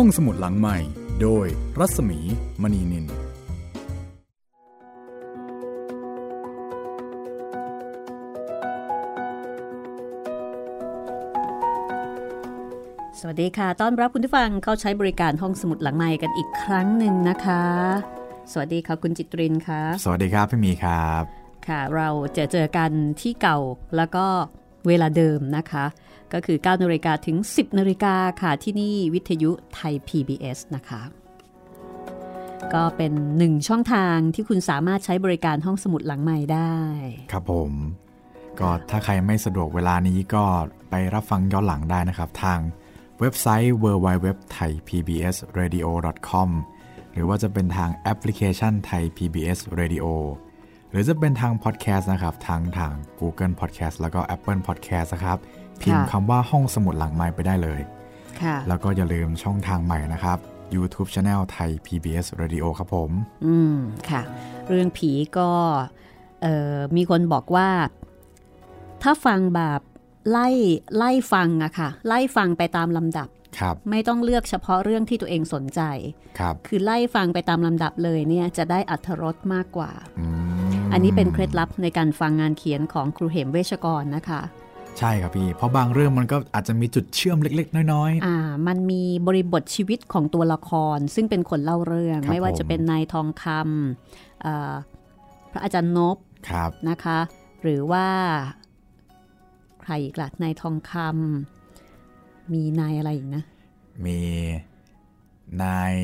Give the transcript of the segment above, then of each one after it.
ห้องสมุดหลังใหม่ โดยรัศมีมณีนิน สวัสดีค่ะ ต้อนรับคุณผู้ฟังเข้าใช้บริการห้องสมุดหลังใหม่กันอีกครั้งหนึ่งนะคะ สวัสดีค่ะคุณจิตรินค่ะ สวัสดีครับพี่มีครับ ค่ะ เราจอเจอกันที่เก่าแล้วก็ เวลาเดิมนะคะ ก็คือ 9นาฬิกาถึง 10นาฬิกาค่ะ ที่นี่วิทยุไทย PBS นะคะ ก็เป็นหนึ่งช่องทางที่คุณสามารถใช้บริการห้องสมุดหลังใหม่ได้ ครับผม ก็ถ้าใครไม่สะดวกเวลานี้ก็ไปรับฟังย้อนหลังได้นะครับ ทางเว็บไซต์ www.thaipbsradio.com หรือว่าจะเป็นทางแอปพลิเคชันไทย PBS Radio ห รือจะเป็นทางพอดแคสต์นะครับทั้งทาง Google Podcast แล้วก็ Apple Podcast นะครับพิมพ์คำว่าห้องสมุดหลังไม้ไปได้เลยค่ะแล้วก็อย่าลืมช่องทางใหม่นะครับ YouTube Channel ไทย PBS Radio ครับผม อืม ค่ะ เรื่องผีก็เอ่อมีคนบอกว่า ถ้าฟังแบบไล่ไล่ฟังอะค่ะ ไล่ฟังไปตามลำดับครับไม่ต้องเลือกเฉพาะเรื่องที่ตัวเองสนใจ ครับ คือไล่ฟังไปตามลำดับเลยเนี่ยจะได้อัธรสมากกว่า อืมอันนี้เป็นเคล็ดลับในการฟังงานเขียนของครูเหมเวชกรนะคะ ใช่ครับพี่ เพราะบางเรื่องมันก็อาจจะมีจุดเชื่อมเล็ก ๆ น้อยอ่ามันมีบริบทชีวิตของตัวละคร ซึ่งเป็นคนเล่าเรื่องครับไม่ว่าผมจะเป็นนายทองคำเอ่อพระอาจารย์นบๆครับนะคะ หรือว่าใครอีกล่ะนายทองคำมีนายอะไรอีกนะ มีนาย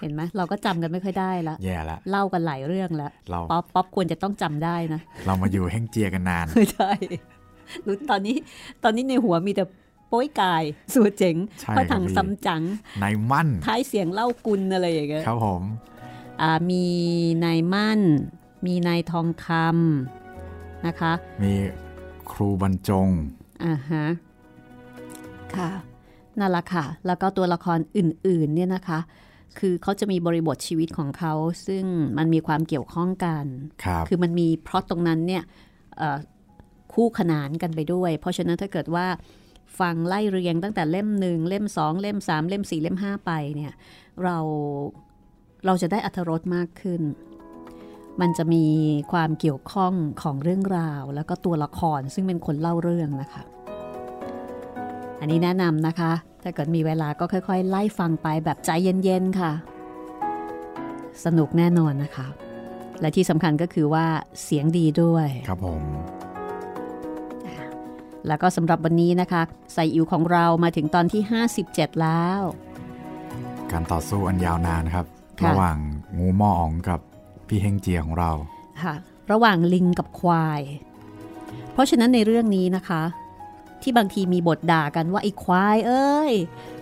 เห็นไหมเราก็จำกันไม่ค่อยได้ละแย่ละเล่ากันหลายเรื่องแล้วเราป๊อปป๊อปควรจะต้องจำได้นะ เรามาอยู่แห้งเจียกันนานไม่ใช่รู้ตอนนี้ตอนนี้ในหัวมีแต่โป้ยกายสูเจ๋งใช่พระถังครับพี่ซัมจังนายมั่นท้ายเสียงเล่ากุลอะไรอย่างเงี้ยครับผมอ่ามีนายมั่น มีนายทองคำนะคะ มีครูบรรจงอ่าฮะค่ะนั่นแหละค่ะ แล้วก็ตัวละครอื่นๆเนี่ยนะคะ คือเขาจะมีบริบทชีวิตของเขา ซึ่งมันมีความเกี่ยวข้องกันครับคือมันมีเพราะตรงนั้นเนี่ยเอ่อคู่ขนานกันไปด้วย เพราะฉะนั้นถ้าเกิดว่าฟังไล่เรียงตั้งแต่เล่มหนึ่งเล่มสองเล่มสามเล่มสี่เล่มห้าไปเนี่ยเราเราจะได้อัธรสมากขึ้น มันจะมีความเกี่ยวข้องของเรื่องราว แล้วก็ตัวละครซึ่งเป็นคนเล่าเรื่องนะคะ อันนี้แนะนำนะคะ ถ้าเกิดมีเวลาก็ค่อย ๆ ไล่ฟังไปแบบใจเย็นๆค่ะ สนุกแน่นอนนะคะ และที่สำคัญก็คือว่าเสียงดีด้วย ครับผมแล้วก็สำหรับวันนี้นะคะใส่อิวของเรามาถึงตอนที่ 57 แล้ว การต่อสู้อันยาวนานครับค่ะระหว่างงูหม้ออ๋องกับพี่เฮงเจียของเราค่ะระหว่างลิงกับควาย เพราะฉะนั้นในเรื่องนี้นะคะ ที่บางทีมีบทด่ากันว่าไอ้ควายเอ้ย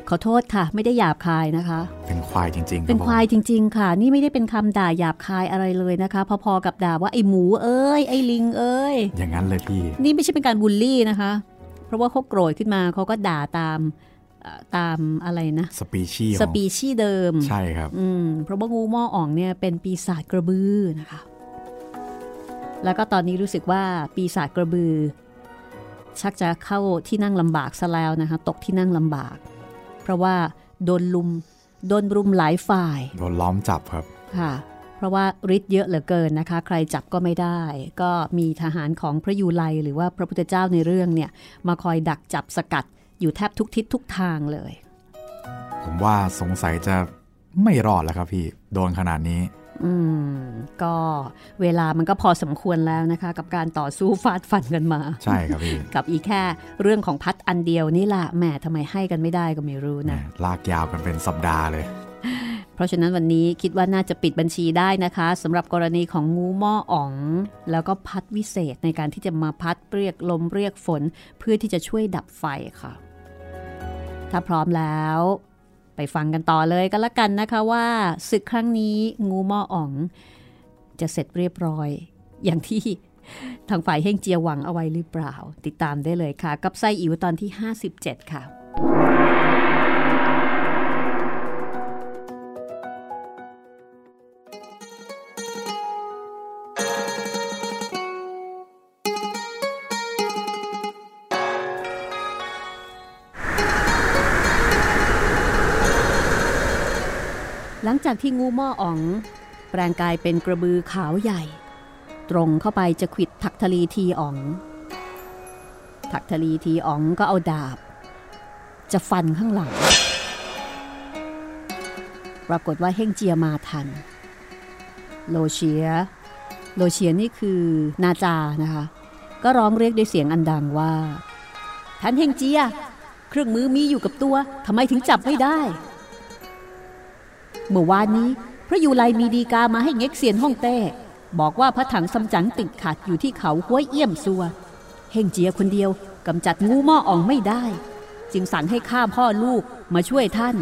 ขอโทษค่ะ ไม่ได้หยาบคายนะคะ เป็นควายจริง ๆ เป็นรับผมควายจริง ๆ ค่ะ นี่ไม่ได้เป็นคำด่าหยาบคายอะไรเลยนะคะ พอๆกับด่าว่าไอ้หมูเอ้ยไอ้ลิงเอ้ยอย่างนั้นเลยพี่ นี่ไม่ใช่เป็นการบูลลี่นะคะ เพราะว่าเขาโกรธขึ้นมาเขาก็ด่าตามเอ่อตามอะไรนะ สปีชีส์สของปีชีส์เดิม ใช่ครับ อืมเพราะว่างูหม้ออ่องเนี่ยเป็นปีศาจกระบือนะคะ แล้วก็ตอนนี้รู้สึกว่าปีศาจกระบือ ชักจะเข้าที่นั่งลำบากซะแล้วนะคะ ตกที่นั่งลำบาก เพราะว่าโดนลุมโดนรุมหลายฝ่ายโดนล้อมจับครับค่ะ เพราะว่าฤทธิ์เยอะเหลือเกินนะคะ ใครจับก็ไม่ได้ ก็มีทหารของพระยูไลหรือว่าพระพุทธเจ้าในเรื่องเนี่ยมาคอยดักจับสกัดอยู่แทบทุกทิศทุกทางเลย ผมว่าสงสัยจะไม่รอดแล้วครับพี่ โดนขนาดนี้ อืม ก็เวลามันก็พอสมควรแล้วนะคะ กับการต่อสู้ฟาดฟันกันมา ใช่ครับพี่ กับอีกแค่เรื่องของพัดอันเดียวนี่แหละแหมทำไมให้กันไม่ได้ก็ไม่รู้แหมนะ ลากยาวกันเป็นสัปดาห์เลย เพราะฉะนั้นวันนี้คิดว่าน่าจะปิดบัญชีได้นะคะสำหรับกรณีของงูหม้ออ๋อง แล้วก็พัดวิเศษในการที่จะมาพัดเรียกลมเรียกฝน เพื่อที่จะช่วยดับไฟค่ะ ถ้าพร้อมแล้ว ไปฟังกันต่อเลยก็แล้วกันนะคะว่าศึกครั้งนี้งูมออ๋อง จะเสร็จเรียบร้อย อย่างที่ทางฝ่ายเฮงเจียหวังเอาไว้หรือเปล่า ติดตามได้เลยค่ะ กับไสอิ๋วตอนที่ 57 ค่ะ จากที่งูหม้ออ๋อง แปลงกายเป็นกระบือขาวใหญ่ ตรงเข้าไปจะขิดถักทลีทีอ๋อง ถักทลีทีอ๋องก็เอาดาบ จะฟันข้างหลัง ปรากฏว่าเฮ่งเจียมาทัน โลเชีย โลเชียนี่คือนาจานะคะ ก็ร้องเรียกด้วยเสียงอันดังว่าท่านเฮงเจีย เครื่องมือมีอยู่กับตัวทำไมถึงจับไม่ได้ เมื่อวานนี้ พระยูไลมีดีกามาให้เง็กเซียนฮ่องเต้ บอกว่าพระถังซัมจั๋งติดขัดอยู่ที่เขาห้วยเอี้ยมซัว เฮงเจียคนเดียวกำจัดงูหม้ออ่องไม่ได้ จึงสั่งให้ข้าพ่อลูกมาช่วยท่าน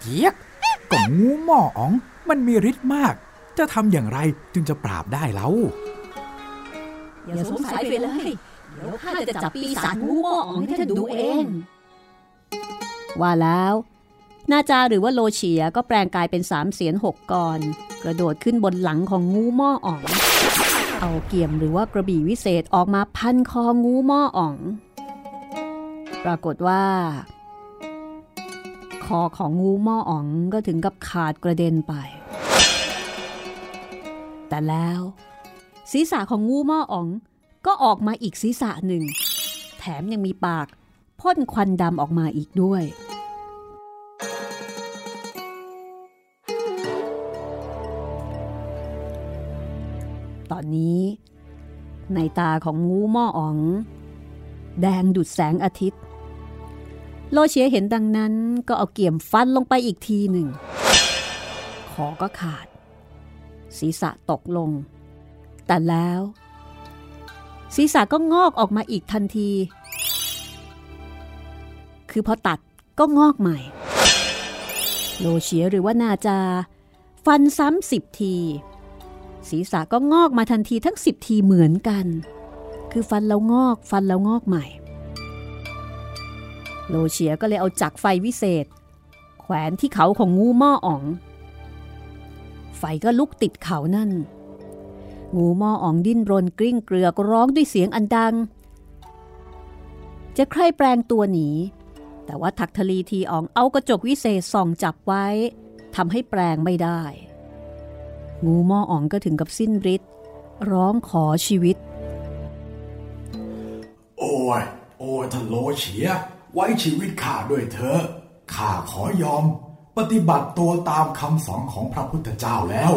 เจี๊ยกก็งูหม้ออ๋องมันมีฤทธิ์มาก จะทำอย่างไรจึงจะปราบได้แล้วอย่าสงสัยไปเลยเดี๋ยวข้าจะจับปีศาจงูหม้ออ๋องให้ท่านดูเอง ว่าแล้ว นาจาหรือว่าโลเฉียก็แปลงกายเป็นสามเสียนหกกร กระโดดขึ้นบนหลังของงูหม้ออ๋อง เอาเกี่ยมหรือว่ากระบี่วิเศษออกมาพันคองูหม้ออ๋อง ปรากฏว่า คอของงูหม้ออ๋องก็ถึงกับขาดกระเด็นไป แต่แล้ว ศีรษะของงูหม้ออ๋อง ก็ออกมาอีกศีรษะหนึ่ง แถมยังมีปากพ่นควันดำออกมาอีกด้วย ตอนนี้ ในตาของงูหม้ออ๋อง แดงดุดแสงอาทิตย์ โลเชียเห็นดังนั้นก็เอาเกี่ยมฟันลงไปอีกทีหนึ่งคอก็ขาด ศีรษะตกลง แต่แล้ว ศีรษะก็งอกออกมาอีกทันที คือพอตัดก็งอกใหม่ โลเชียหรือว่านาจา ฟันซ้ำสิบที ศีรษะก็งอกมาทันทีทั้งสิบทีเหมือนกัน คือฟันแล้วงอกฟันแล้วงอกใหม่ โลเชียก็เลยเอาจักรไฟวิเศษ แขวนที่เขาของงูหม้ออ๋อง ไฟก็ลุกติดเขานั่น งูหม้ออ๋องดิ้นรนกลิ้งเกลือกร้องด้วยเสียงอันดัง จะใคร่แปลงตัวหนีแต่ว่าถักทลีทีอ๋องเอากระจกวิเศษส่องจับไว้ทำให้แปลงไม่ได้ งูหม้ออ๋องก็ถึงกับสิ้นฤทธิ์ร้องขอชีวิต โอ้ย โอ้ยท่านโลเฉีย ไว้ชีวิตข้าด้วยเถอะข้าขอยอม ปฏิบัติตัวตามคำสอนของพระพุทธเจ้าแล้ว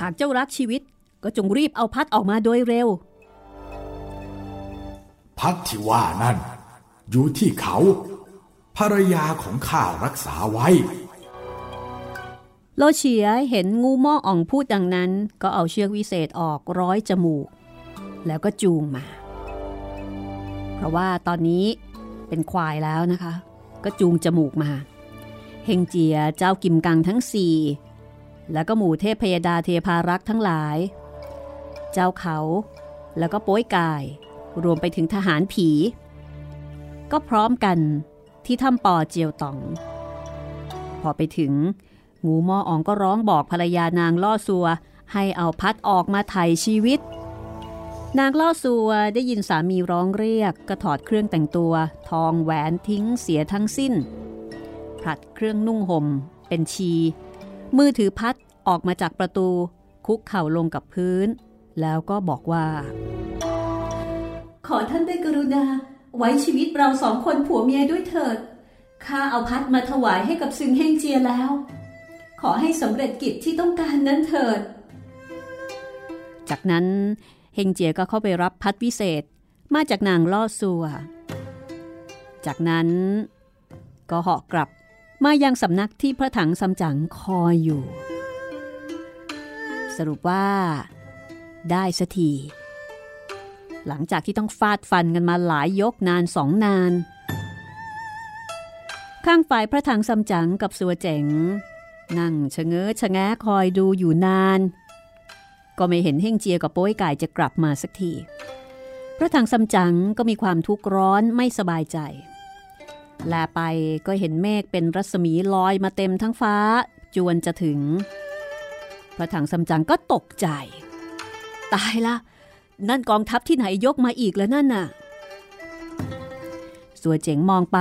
หากเจ้ารักชีวิตก็จงรีบเอาพัดออกมาโดยเร็ว พัดที่ว่านั่น อยู่ที่เขา ภรรยาของข้ารักษาไว้ โลเฉียเห็นงูหม้ออ่องพูดดังนั้น ก็เอาเชือกวิเศษออกร้อยจมูก แล้วก็จูงมา เพราะว่าตอนนี้เป็นควายแล้วนะคะ ก็จูงจมูกมา เฮงเจียเจ้ากิมกังทั้งสี่แล้วก็หมู่เทพพยดาเทพารักษ์ทั้งหลาย เจ้าเขา แล้วก็โป้ยกาย รวมไปถึงทหารผี ก็พร้อมกันที่ถ้ำปอเจียวตอง พอไปถึง งูหม้ออ่องก็ร้องบอกภรรยานางล่อซัว ให้เอาพัดออกมาไถ่ชีวิต นางล่อซัวได้ยินสามีร้องเรียกก็ถอดเครื่องแต่งตัว ทองแหวนทิ้งเสียทั้งสิ้นผลัดเครื่องนุ่งห่ม เป็นชี มือถือพัดออกมาจากประตู คุกเข่าลงกับพื้น แล้วก็บอกว่า ขอท่านได้กรุณา ไว้ชีวิตเราสองคนผัวเมียด้วยเถิดข้าเอาพัดมาถวายให้กับซึงเฮงเจียแล้ว ขอให้สำเร็จกิจที่ต้องการนั้นเถิด จากนั้นเฮงเจียก็เข้าไปรับพัดวิเศษมาจากนางล่อซัว จากนั้นก็เหาะกลับมายังสำนักที่พระถังซัมจั๋งคอยอยู่ สรุปว่า ได้สัทีหลังจากที่ต้องฟาดฟันกันมาหลายยกนานสองนาน ข้างฝ่ายพระถังซัมจั๋งกับสัวเจ๋ง นั่งชะเง้อชะแงะคอยดูอยู่นาน ก็ไม่เห็นเฮ่งเจียกับโป้ยไก่จะกลับมาสักทีพระถังซัมจั๋งก็มีความทุกข์ร้อนไม่สบายใจ แลไปก็เห็นเมฆเป็นรัศมีลอยมาเต็มทั้งฟ้าจวนจะถึง พระถังซัมจั๋งก็ตกใจ ตายละ นั่นกองทัพที่ไหนยกมาอีกแล้วนั่นน่ะสัวเจ๋งมองไป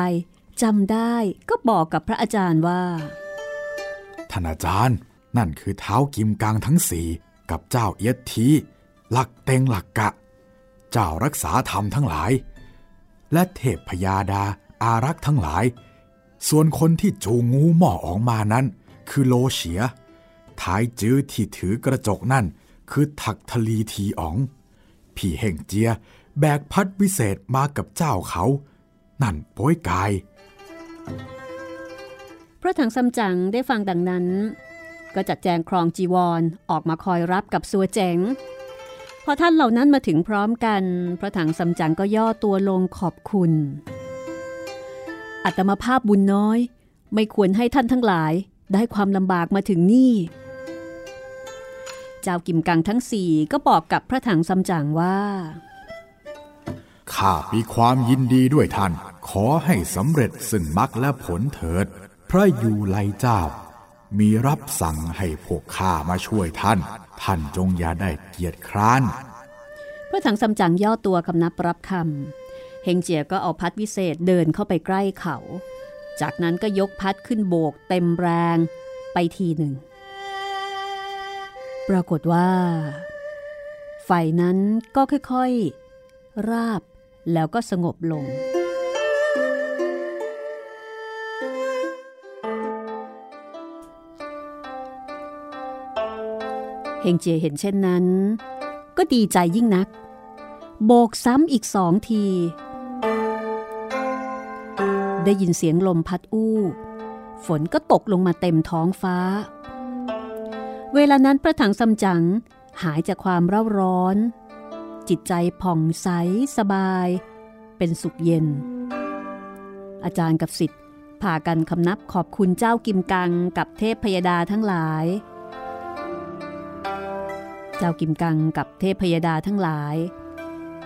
จำได้ก็บอกกับพระอาจารย์ว่า ท่านอาจารย์ นั่นคือเท้ากิมกังทั้งสี่กับเจ้าเอียดทีหลักเต็งหลักกะ เจ้ารักษาธรรมทั้งหลาย และเทพพยาดาอารักษ์ทั้งหลาย ส่วนคนที่จูงงูหม้อออกมานั้น คือโลเฉีย ท้ายจื้อที่ถือกระจกนั่น คือถักทลีทีอ๋อง พี่เฮ่งเจียแบกพัดวิเศษมากับเจ้าเขา นั่นโป้ยกาย พระถังซัมจั๋งได้ฟังดังนั้น ก็จัดแจงครองจีวรออกมาคอยรับกับสัวเจ๋ง พอท่านเหล่านั้นมาถึงพร้อมกัน พระถังซัมจั๋งก็ย่อตัวลงขอบคุณ อัตมาภาพบุญน้อย ไม่ควรให้ท่านทั้งหลายได้ความลำบากมาถึงนี่ เจ้ากิมกังทั้งสี่ก็บอกกับพระถังซัมจั๋งว่าข้ามีความยินดีด้วยท่าน ขอให้สำเร็จซึ่งมรรคและผลเถิด พระยูไลเจ้า มีรับสั่งให้พวกข้ามาช่วยท่าน ท่านจงอย่าได้เกียจคร้าน พระถังซัมจั๋งย่อตัวคำนับรับคำเฮงเจียก็เอาพัดวิเศษเดินเข้าไปใกล้เขา จากนั้นก็ยกพัดขึ้นโบกเต็มแรงไปทีหนึ่ง ปรากฏว่า ไฟนั้นก็ค่อยๆ ราบแล้วก็สงบลง งเจียเห็นเช่นนั้น ก็ดีใจยิ่งนัก โบกซ้ำอีกสองที ได้ยินเสียงลมพัดอู้ ฝนก็ตกลงมาเต็มท้องฟ้า เวลานั้นพระถังซัมจั๋งหายจากความเร่าร้อน จิตใจผ่องใสสบาย เป็นสุขเย็น อาจารย์กับสิทธิ์พากันคำนับขอบคุณเจ้ากิมกังกับเทพพยดาทั้งหลาย เจ้ากิมกังกับเทพพยดาทั้งหลาย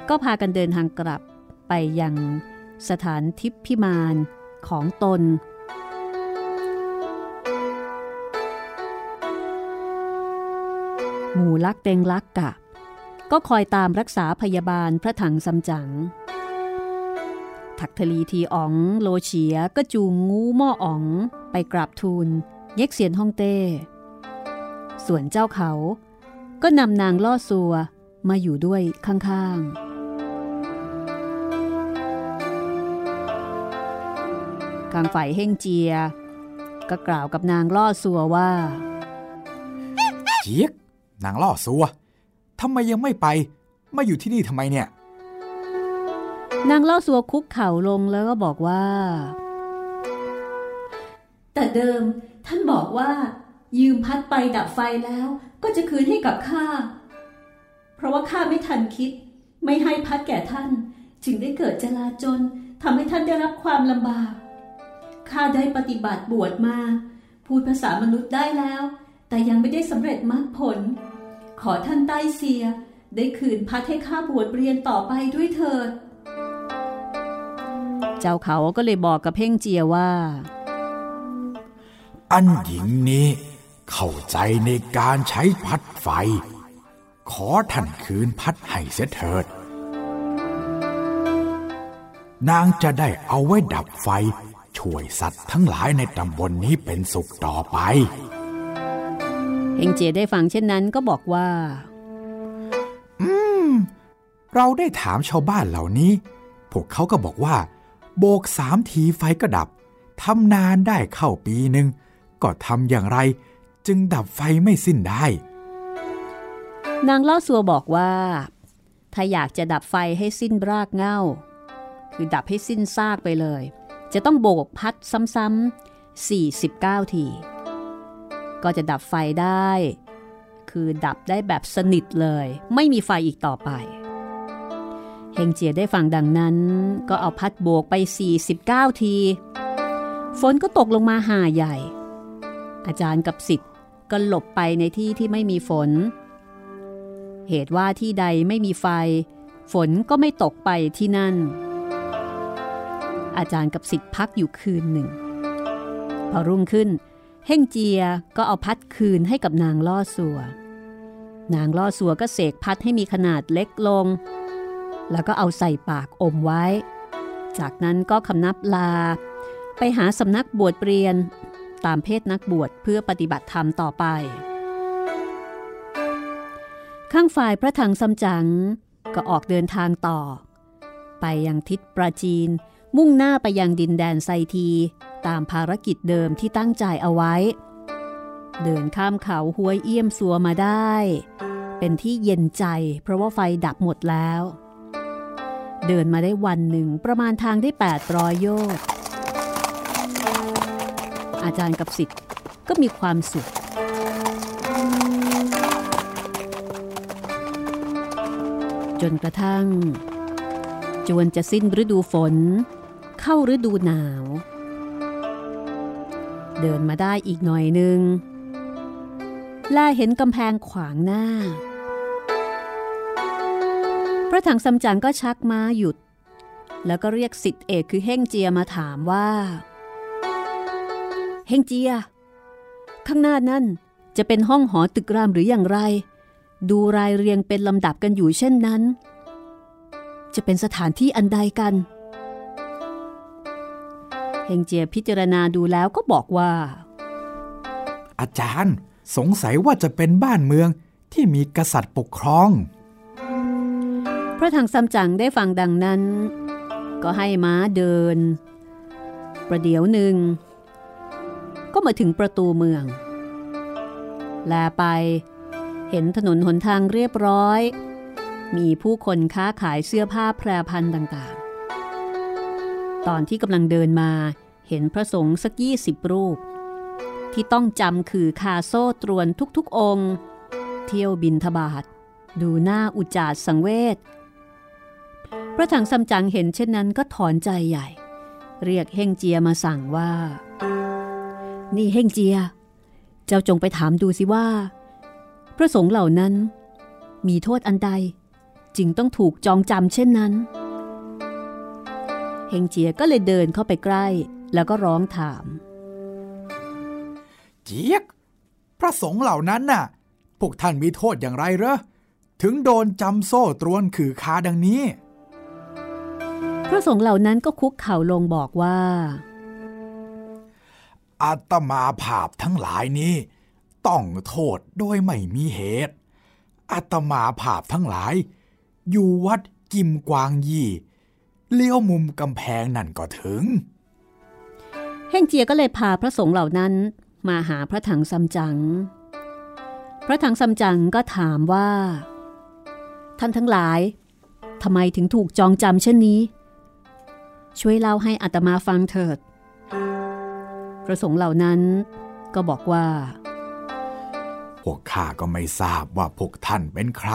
ก็พากันเดินทางกลับไปยังสถานทิพพิมานของตน หมูลักเตงลักกะ ก็คอยตามรักษาพยาบาลพระถังซัมจั๋งถักทลีทีอ๋องโลเฉียก็จูงงูหม้ออ๋องไปกราบทูล เย็กเซียนฮ่องเต้ ส่วนเจ้าเขา ก็นำนางล่อซัวมาอยู่ด้วยข้างๆ กลางฝ่ายเฮ่งเจีย ก็กล่าวกับนางล่อซัวว่า เจี๊ยกนางล่อซัวทำไมยังไม่ไป มาอยู่ที่นี่ทำไมเนี่ย นางเล่าสัวคุกเข่าลงแล้วก็บอกว่า แต่เดิมท่านบอกว่า ยืมพัดไปดับไฟแล้ว ก็จะคืนให้กับข้า เพราะว่าข้าไม่ทันคิด ไม่ให้พัดแก่ท่าน จึงได้เกิดจลาจนทำให้ท่านได้รับความลำบาก ข้าได้ปฏิบัติบวชมา พูดภาษามนุษย์ได้แล้ว แต่ยังไม่ได้สำเร็จมรรคผล ขอท่านใต้เสีย ได้คืนพัดให้ข้าบวชเรียนต่อไปด้วยเถิด เจ้าเขาก็เลยบอกกับเพ่งเจียว่า อันหญิงนี้ เข้าใจในการใช้พัดไฟ ขอท่านคืนพัดให้เสียเถิด นางจะได้เอาไว้ดับไฟ ช่วยสัตว์ทั้งหลายในตำบลนนี้เป็นสุขต่อไป เฮงเจียได้ฟังเช่นนั้นก็บอกว่าเราได้ถามชาวบ้านเหล่านี้ พวกเขาก็บอกว่า โบกสามทีไฟก็ดับทำนานได้เข้าปีหนึ่งก็ทำอย่างไร จึงดับไฟไม่สิ้นได้ นางเล่าสัวบอกว่า ถ้าอยากจะดับไฟให้สิ้นรากเง้าคือดับให้สิ้นซากไปเลย จะต้องโบกพัดซ้ำๆ49 ที ก็จะดับไฟได้ คือดับได้แบบสนิทเลย ไม่มีไฟอีกต่อไปเฮงเจียได้ฟังดังนั้น ก็เอาพัดโบกไป 49 ที ฝนก็ตกลงมาหาใหญ่ อาจารย์กับสิทธิ์ ก็หลบไปในที่ที่ไม่มีฝน เหตุว่าที่ใดไม่มีไฟ ฝนก็ไม่ตกไปที่นั่น อาจารย์กับสิทธิ์พักอยู่คืนหนึ่ง พอรุ่งขึ้น เฮ่งเจียก็เอาพัดคืนให้กับนางล่อสัวนางล่อสัวก็เสกพัดให้มีขนาดเล็กลง แล้วก็เอาใส่ปากอมไว้ จากนั้นก็คำนับลา ไปหาสำนักบวชเรียน ตามเพศนักบวชเพื่อปฏิบัติธรรมต่อไป ข้างฝ่ายพระถังซัมจั๋งก็ออกเดินทางต่อ ไปยังทิศปราจีนมุ่งหน้าไปยังดินแดนไซที ตามภารกิจเดิมที่ตั้งใจเอาไว้ เดินข้ามเขาห้วยเอี้ยมสัวมาได้ เป็นที่เย็นใจเพราะว่าไฟดับหมดแล้ว เดินมาได้วันหนึ่งประมาณทางได้ 800 โยชน์ อาจารย์กับสิทธิ์ก็มีความสุข จนกระทั่ง จวนจะสิ้นฤดูฝน เข้าฤดูหนาว เดินมาได้อีกหน่อยหนึ่งแลเห็นกำแพงขวางหน้า พระถังซัมจั๋งก็ชักม้าหยุด แล้วก็เรียกสิทธิเอกคือเฮ่งเจียมาถามว่า เฮ่งเจีย ข้างหน้านั่นจะเป็นห้องหอตึกรามหรืออย่างไร ดูรายเรียงเป็นลำดับกันอยู่เช่นนั้น จะเป็นสถานที่อันใดกันเฮงเจียพิจารณาดูแล้วก็บอกว่า อาจารย์สงสัยว่าจะเป็นบ้านเมืองที่มีกษัตริย์ปกครอง พระถังซัมจั๋งได้ฟังดังนั้น ก็ให้ม้าเดิน ประเดี๋ยวหนึ่ง ก็มาถึงประตูเมือง แลไป เห็นถนนหนทางเรียบร้อย มีผู้คนค้าขายเสื้อผ้าแพรพันต่างๆ ตอนที่กำลังเดินมาเห็นพระสงฆ์สักยี่สิบรูป ที่ต้องจำคือคาโซ่ตรวนทุกๆองค์ เที่ยวบินทบาท ดูหน้าอุจจาดสังเวชพระถังซัมจั๋งเห็นเช่นนั้นก็ถอนใจใหญ่ เรียกเฮงเจียมาสั่งว่า นี่เฮ่งเจีย เจ้าจงไปถามดูสิว่า พระสงฆ์เหล่านั้น มีโทษอันใด จึงต้องถูกจองจำเช่นนั้นเฮงเจียก็เลยเดินเข้าไปใกล้ แล้วก็ร้องถาม เจี๊ยก พระสงฆ์เหล่านั้นน่ะ พวกท่านมีโทษอย่างไรเหรอ ถึงโดนจำโซ่ตรวนขือคาดังนี้ พระสงฆ์เหล่านั้นก็คุกเข่าลงบอกว่า อาตมาภาพทั้งหลายนี้ ต้องโทษโดยไม่มีเหตุอาตมาภาพทั้งหลาย อยู่วัดกิมกวางยี่ เลี้ยวมุมกำแพงนั่นก็ถึง เฮงเจียก็เลยพาพระสงฆ์เหล่านั้น มาหาพระถังซัมจั๋งพระถังซัมจั๋งก็ถามว่า ท่านทั้งหลายทำไมถึงถูกจองจำเช่นนี้ ช่วยเล่าให้อัตมาฟังเถิด พระสงฆ์เหล่านั้นก็บอกว่า พวกข้าก็ไม่ทราบว่าพวกท่านเป็นใคร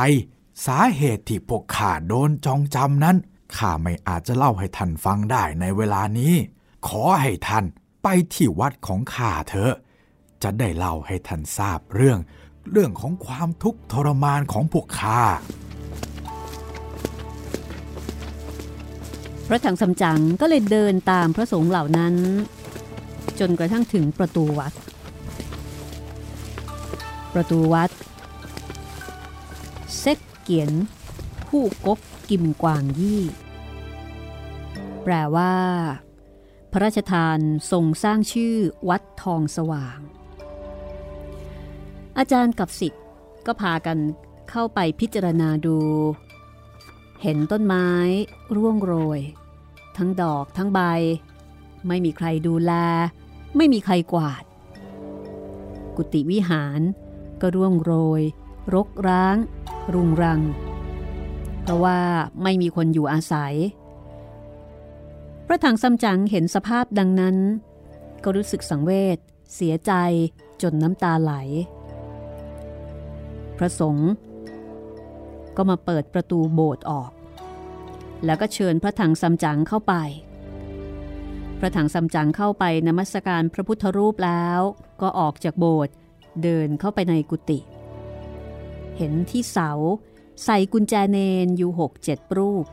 สาเหตุที่พวกข้าโดนจองจำนั้นข้าไม่อาจจะเล่าให้ท่านฟังได้ในเวลานี้ ขอให้ท่านไปที่วัดของข้าเถอะ จะได้เล่าให้ท่านทราบเรื่อง เรื่องของความทุกข์ทรมานของพวกข้าพระถังซัมจั๋งก็เลยเดินตามพระสงฆ์เหล่านั้น จนกระทั่งถึงประตูวัด ประตูวัด เซ็กเกียน ผู้กบกิมกวางยี่ แปลว่า พระราชทานทรงสร้างชื่อวัดทองสว่าง อาจารย์กับสิทธิ์ก็พากันเข้าไปพิจารณาดู เห็นต้นไม้ ร่วงโรย ทั้งดอกทั้งใบ ไม่มีใครดูแล ไม่มีใครกวาด กุฏิวิหารก็ร่วงโรย รกร้าง รุงรัง เพราะว่าไม่มีคนอยู่อาศัย พระถังซัมจั๋งเห็นสภาพดังนั้น ก็รู้สึกสังเวชเสียใจจนน้ำตาไหล พระสงฆ์ก็มาเปิดประตูโบสถ์ออก แล้วก็เชิญพระถังซัมจั๋งเข้าไป พระถังซัมจั๋งเข้าไปนมัสการพระพุทธรูปแล้ว ก็ออกจากโบสถ์เดินเข้าไปในกุฏิเห็นที่เสา ใส่กุญแจเนนอยู่หกเจ็ดรูป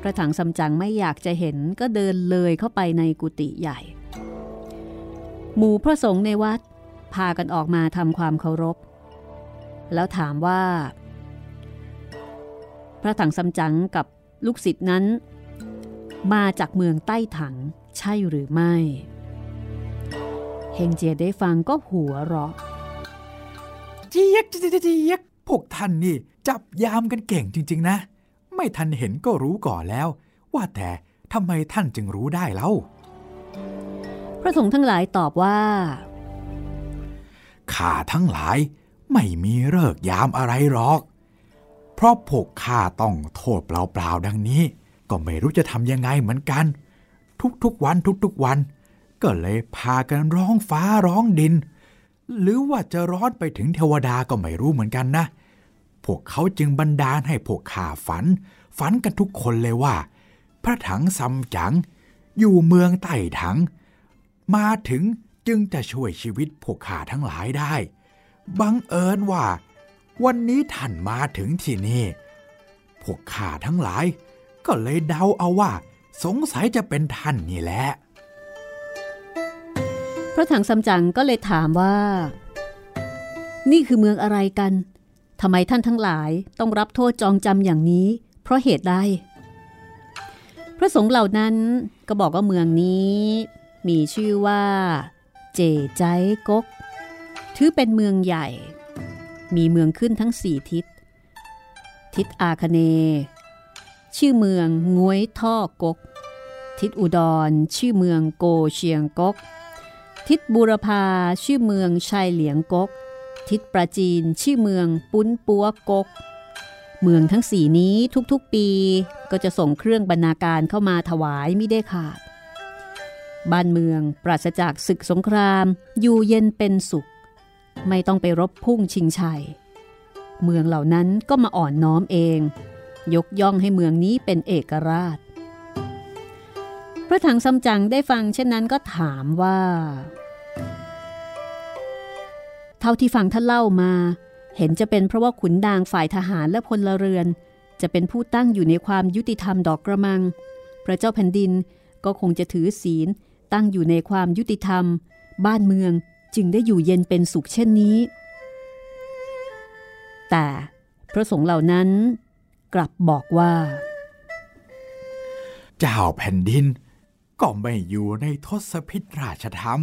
พระถังซัมจั๋งไม่อยากจะเห็นก็เดินเลยเข้าไปในกุฏิใหญ่ หมู่พระสงฆ์ในวัด พากันออกมาทำความเคารพ แล้วถามว่า พระถังซัมจั๋งกับลูกศิษย์นั้น มาจากเมืองใต้ถัง ใช่หรือไม่เฮงเจียได้ฟังก็หัวเราะเจี๊ยกเจี๊ยกเจี๊ยกพวกท่านนี่จับยามกันเก่งจริง ๆ นะ ไม่ทันเห็นก็รู้ก่อนแล้ว ว่าแต่ทำไมท่านจึงรู้ได้เล่าพระสงฆ์ทั้งหลายตอบว่าข้าทั้งหลายไม่มีเลิกยามอะไรหรอก เพราะพวกข้าต้องโทษเปล่าๆดังนี้ ก็ไม่รู้จะทำยังไงเหมือนกัน ทุกๆวันทุกๆวัน ก็เลยพากันร้องฟ้าร้องดิน หรือว่าจะร้อนไปถึงเทวดาก็ไม่รู้เหมือนกันนะ พวกเขาจึงบันดาลให้พวกข้าฝัน ฝันกันทุกคนเลยว่า พระถังซัมจั๋งอยู่เมืองใต้ถัง มาถึงจึงจะช่วยชีวิตพวกข้าทั้งหลายได้ บังเอิญว่า วันนี้ท่านมาถึงที่นี่ พวกข้าทั้งหลาย ก็เลยเดาเอาว่า สงสัยจะเป็นท่านนี่แหละ พระถังซัมจั๋งก็เลยถามว่า นี่คือเมืองอะไรกันทำไมท่านทั้งหลายต้องรับโทษจองจำอย่างนี้ เพราะเหตุใดพระสงฆ์เหล่านั้นก็บอกว่าเมืองนี้ มีชื่อว่า เจใจกก ถือเป็นเมืองใหญ่ มีเมืองขึ้นทั้งสี่ทิศ ทิศอาคเน ชื่อเมืองงวยท่อกก ทิศอุดร ชื่อเมืองโกเชียงกก ทิศบูรพาชื่อเมืองชายเหลียงกก ทิศปราจีน ชื่อเมืองปุ้นปัวกก เมืองทั้งสี่นี้ทุกๆปีก็จะส่งเครื่องบรรณาการเข้ามาถวายไม่ได้ขาด บ้านเมืองปราศจากศึกสงคราม อยู่เย็นเป็นสุข ไม่ต้องไปรบพุ่งชิงชัย เมืองเหล่านั้นก็มาอ่อนน้อมเอง ยกย่องให้เมืองนี้เป็นเอกราช พระถังซัมจั๋งได้ฟังเช่นนั้นก็ถามว่า เท่าที่ฟังท่านเล่ามา เห็นจะเป็นเพราะว่าขุนนางฝ่ายทหารและพลเรือน จะเป็นผู้ตั้งอยู่ในความยุติธรรมดอกกระมัง พระเจ้าแผ่นดินก็คงจะถือศีลตั้งอยู่ในความยุติธรรม บ้านเมืองจึงได้อยู่เย็นเป็นสุขเช่นนี้ แต่พระสงฆ์เหล่านั้น กลับบอกว่า เจ้าแผ่นดิน ก็ไม่อยู่ในทศพิธราชธรรม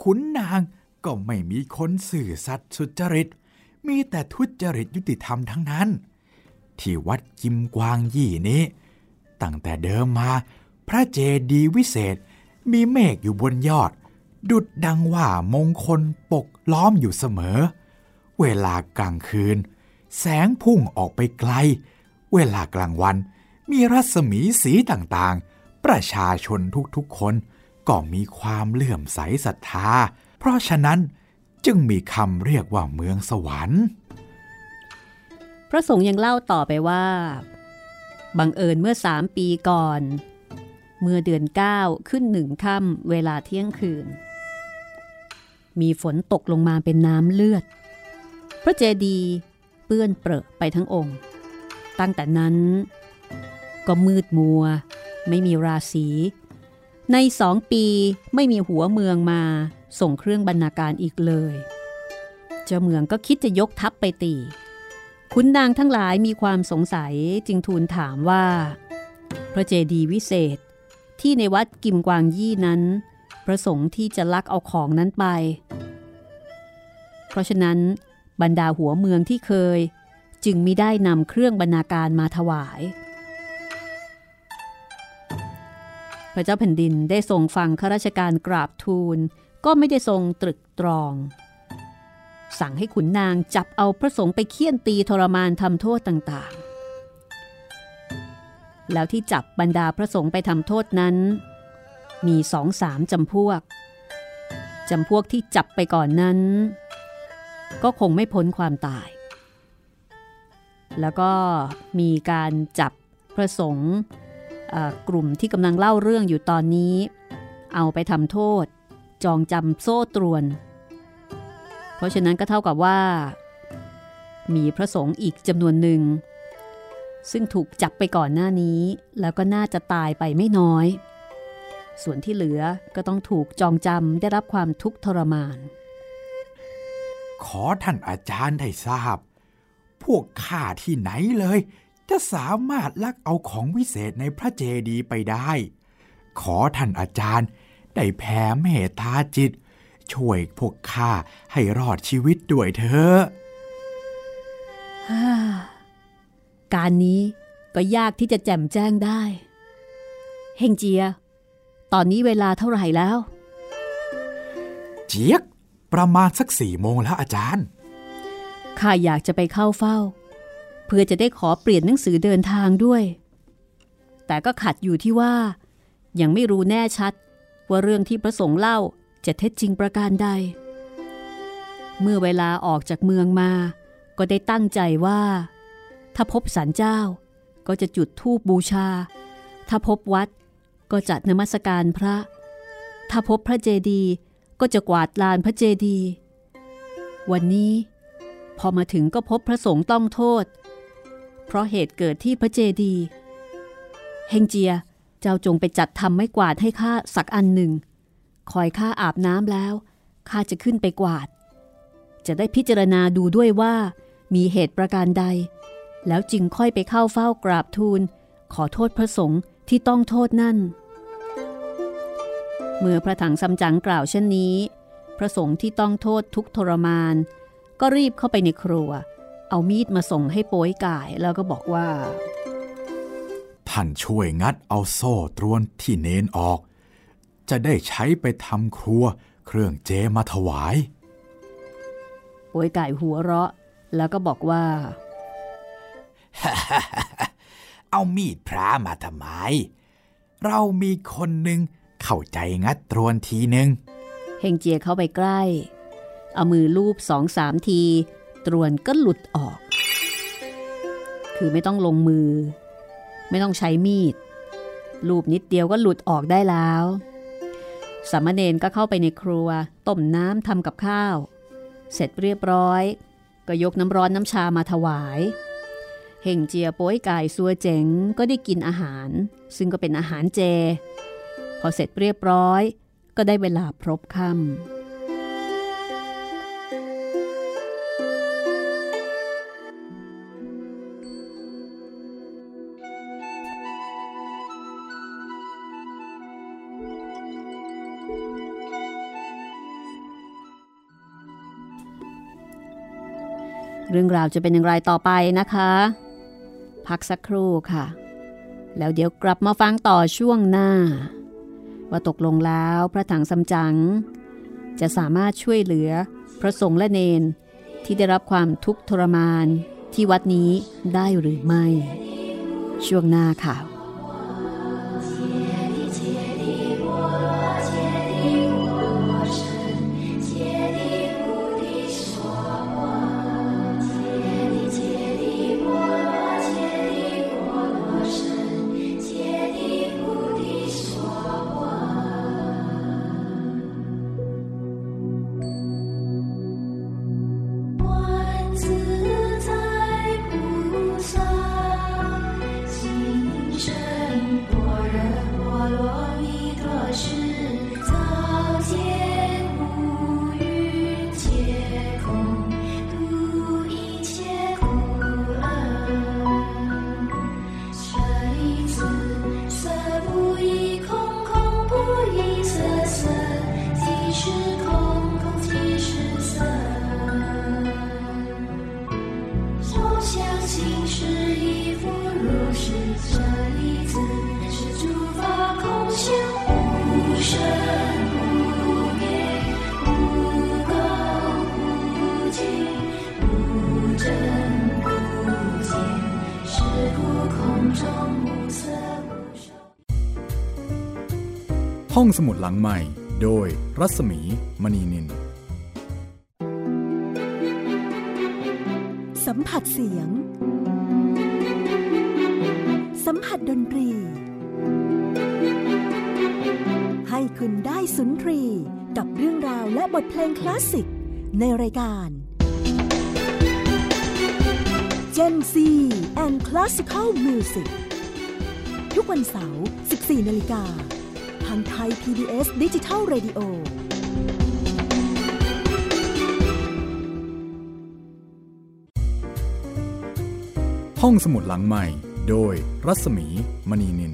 ขุนนางก็ไม่มีคนสื่อสัตย์สุจริต มีแต่ทุจริตยุติธรรมทั้งนั้น ที่วัดกิมกวางยี่นี้ ตั้งแต่เดิมมา พระเจดียวิเศษมีเมฆอยู่บนยอด ดุดดังว่ามงคลปกล้อมอยู่เสมอ เวลากลางคืน แสงพุ่งออกไปไกล เวลากลางวัน มีรัศมีสีต่างๆ ประชาชนทุกๆคนก็มีความเลื่อมใสศรัทธา เพราะฉะนั้นจึงมีคำเรียกว่าเมืองสวรรค์ พระสงฆ์ยังเล่าต่อไปว่า บังเอิญเมื่อสามปีก่อน เมื่อเดือนเก้าขึ้นหนึ่งค่ำเวลาเที่ยงคืน มีฝนตกลงมาเป็นน้ำเลือด พระเจดีย์เปื้อนเปรอะไปทั้งองค์ ตั้งแต่นั้น ก็มืดมัว ไม่มีราศี ในสองปีไม่มีหัวเมืองมาส่งเครื่องบรรณาการอีกเลย เจ้าเมืองก็คิดจะยกทัพไปตีขุนนางทั้งหลายมีความสงสัยจึงทูลถามว่า พระเจดีวิเศษ ที่ในวัดกิมกวางยี่นั้น ประสงค์ที่จะลักเอาของนั้นไป เพราะฉะนั้นบรรดาหัวเมืองที่เคย จึงไม่ได้นำเครื่องบรรณาการมาถวาย พระเจ้าแผ่นดินได้ทรงฟังข้าราชการกราบทูล ก็ไม่ได้ทรงตรึกตรอง สั่งให้ขุนนางจับเอาพระสงฆ์ไปเคี่ยนตีทรมานทำโทษต่างๆ แล้วที่จับบรรดาพระสงฆ์ไปทำโทษนั้น มีสองสามจำพวกจำพวกที่จับไปก่อนนั้น ก็คงไม่พ้นความตาย แล้วก็มีการจับพระสงฆ์กลุ่มที่กำลังเล่าเรื่องอยู่ตอนนี้ เอาไปทำโทษ จองจำโซ่ตรวน เพราะฉะนั้นก็เท่ากับว่า มีพระสงฆ์อีกจำนวนหนึ่ง ซึ่งถูกจับไปก่อนหน้านี้ แล้วก็น่าจะตายไปไม่น้อย ส่วนที่เหลือก็ต้องถูกจองจำได้รับความทุกข์ทรมาน ขอท่านอาจารย์ได้ทราบ พวกข้าที่ไหนเลย จะสามารถลักเอาของวิเศษในพระเจดีย์ไปได้ ขอท่านอาจารย์ได้แผ่เมตตาจิต ช่วยพวกข้าให้รอดชีวิตด้วยเถอะการนี้ก็ยากที่จะแจ่มแจ้งได้ เฮงเจีย ตอนนี้เวลาเท่าไหร่แล้ว เจี๊ยก ประมาณสักสี่โมงแล้วอาจารย์ ข้าอยากจะไปเข้าเฝ้า เพื่อจะได้ขอเปลี่ยนหนังสือเดินทางด้วย แต่ก็ขัดอยู่ที่ว่า ยังไม่รู้แน่ชัด ว่าเรื่องที่พระสงฆ์เล่าจะเท็จจริงประการใด เมื่อเวลาออกจากเมืองมา ก็ได้ตั้งใจว่า ถ้าพบสันเจ้าก็จะจุดธูปบูชา ถ้าพบวัดก็จัดนมัสการพระ ถ้าพบพระเจดีย์ก็จะกวาดลานพระเจดีย์วันนี้ พอมาถึงก็พบพระสงฆ์ต้องโทษ เพราะเหตุเกิดที่พระเจดีย์เฮงเจียเจ้าจงไปจัดทำไม้กวาดให้ข้าสักอันหนึ่ง คอยข้าอาบน้ำแล้วข้าจะขึ้นไปกวาด จะได้พิจารณาดูด้วยว่า มีเหตุประการใด แล้วจึงค่อยไปเข้าเฝ้ากราบทูล ขอโทษพระสงฆ์ที่ต้องโทษนั่น เมื่อพระถังซัมจั๋งกล่าวเช่นนี้ พระสงฆ์ที่ต้องโทษทุกทรมาน ก็รีบเข้าไปในครัว เอามีดมาส่งให้โป้ยก่ายแล้วก็บอกว่า ท่านช่วยงัดเอาโซ่ตรวนที่เนนออก จะได้ใช้ไปทำครัวเครื่องเจมาถวายโป้ยก่ายหัวเราะ แล้วก็บอกว่า เอามีดพระมาทำไม เรามีคนหนึ่งเข้าใจงัดตรวนทีหนึ่งเฮงเจียเข้าไปใกล้ เอามือลูบสองสามที ตรวนก็หลุดออก คือไม่ต้องลงมือ ไม่ต้องใช้มีด ลูบนิดเดียวก็หลุดออกได้แล้ว สามเณรก็เข้าไปในครัว ต้มน้ำทำกับข้าว เสร็จเรียบร้อย ก็ยกน้ำร้อนน้ำชามาถวายเฮงเจียโป้ยกายซัวเจ๋งก็ได้กินอาหาร ซึ่งก็เป็นอาหารเจ พอเสร็จเรียบร้อย ก็ได้เวลาพรบค่ำ เรื่องราวจะเป็นอย่างไรต่อไปนะคะ พักสักครู่ค่ะ แล้วเดี๋ยวกลับมาฟังต่อช่วงหน้า ว่าตกลงแล้วพระถังสัมจั๋งจะสามารถช่วยเหลือพระสงฆ์และเนนที่ได้รับความทุกข์ทรมานที่วัดนี้ได้หรือไม่ ช่วงหน้าค่ะ ห้องสมุดหลังใหม่ โดยรัศมีมณีนิน สัมผัสเสียง สัมผัสดนตรี ให้คุณได้สุนทรีกับเรื่องราวและบทเพลงคลาสสิก ในรายการ Gen Z and Classical Music ทุกวันเสาร์ 14 นาฬิกาางไทย PBS Digital Radio ห้ห้องสมุดหลังใหม่ โดยรัศมีมณีนิน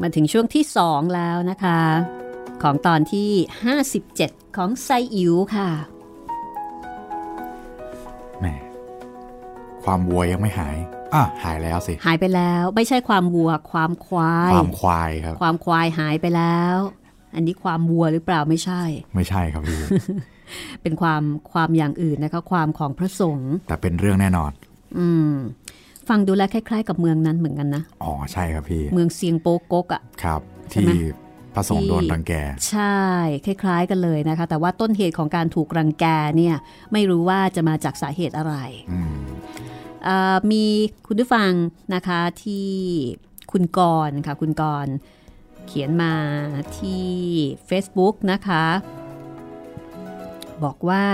มาถึงช่วงที่2แล้วนะคะ ของตอนที่ 57 ของไซอิ๋วค่ะ ความวัวยังไม่หายอะหายแล้วสิหายไปแล้วไม่ใช่ความวัว ความควาย ความควายครับ ความควายหายไปแล้ว อันนี้ความวัวหรือเปล่าไม่ใช่ ไม่ใช่ครับพี่เป็นความความอย่างอื่นนะคะความของพระสงฆ์แต่เป็นเรื่องแน่นอน อืม ฟังดูแลวคล้ายๆ กับเมืองนั้นเหมือนกันนะอ๋อใช่ครับพี่เมืองเซียงโปกกอะครับใช่ไหมที่พระสงฆ์โดนรังแก ใช่ คล้ายๆ กันเลยนะคะ แต่ว่าต้นเหตุของการถูกรังแกเนี่ย ไม่รู้ว่าจะมาจากสาเหตุอะไรอื มีคุณผู้ฟังนะคะที่คุณกรณ์ค่ะคุณกรณ์เขียนมาที่ Facebook นะคะ บอกว่า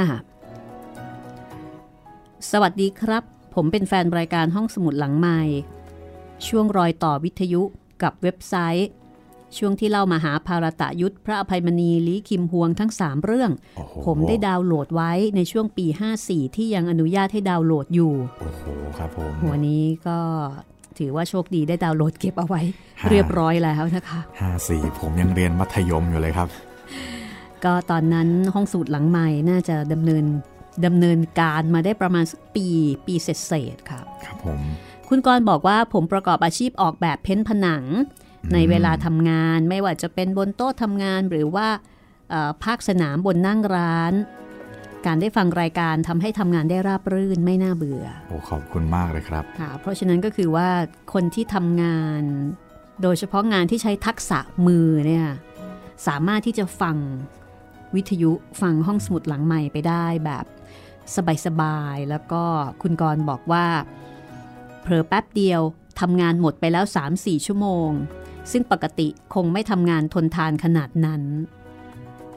สวัสดีครับ ผมเป็นแฟนรายการห้องสมุดหลังใหม่ ช่วงรอยต่อวิทยุกับเว็บไซต์ ช่วงที่เล่ามาหาภารตะยุทธพระอภัยมณีลีคิมฮวงทั้ง 3 เรื่องโอ้โหผมได้ดาวน์โหลดไว้ในช่วงปี 54 ที่ยังอนุญาตให้ดาวน์โหลดอยู่ โอ้โหครับผมหัวนี้ก็ถือว่าโชคดีได้ดาวน์โหลดเก็บเอาไว้ฮะเรียบร้อยแล้วนะคะห้าสี่ผมยังเรียนมัธยมอยู่เลยครับ ก็ตอนนั้นห้องสูตรหลังใหม่น่าจะดำเนินดำเนินการมาได้ประมาณสักปีปีเศษๆค่ะครับผมคุณกรณ์บอกว่าผมประกอบอาชีพออกแบบเพ้นท์ผนัง ในเวลาทำงาน ไม่ว่าจะเป็นบนโต๊ะทำงานหรือว่าเอ่อภาคสนามบนนั่งร้าน การได้ฟังรายการทำให้ทำงานได้ราบรื่นไม่น่าเบื่อ โอ้ขอบคุณมากเลยครับค่ะเพราะฉะนั้นก็คือว่าคนที่ทำงาน โดยเฉพาะงานที่ใช้ทักษะมือเนี่ยสามารถที่จะฟังวิทยุฟังห้องสมุดหลังใหม่ไปได้แบบสบายๆแล้วก็คุณกรณ์บอกว่าเผลอแป๊บเดียวทำงานหมดไปแล้ว 3-4 ชั่วโมง ซึ่งปกติคงไม่ทำงานทนทานขนาดนั้น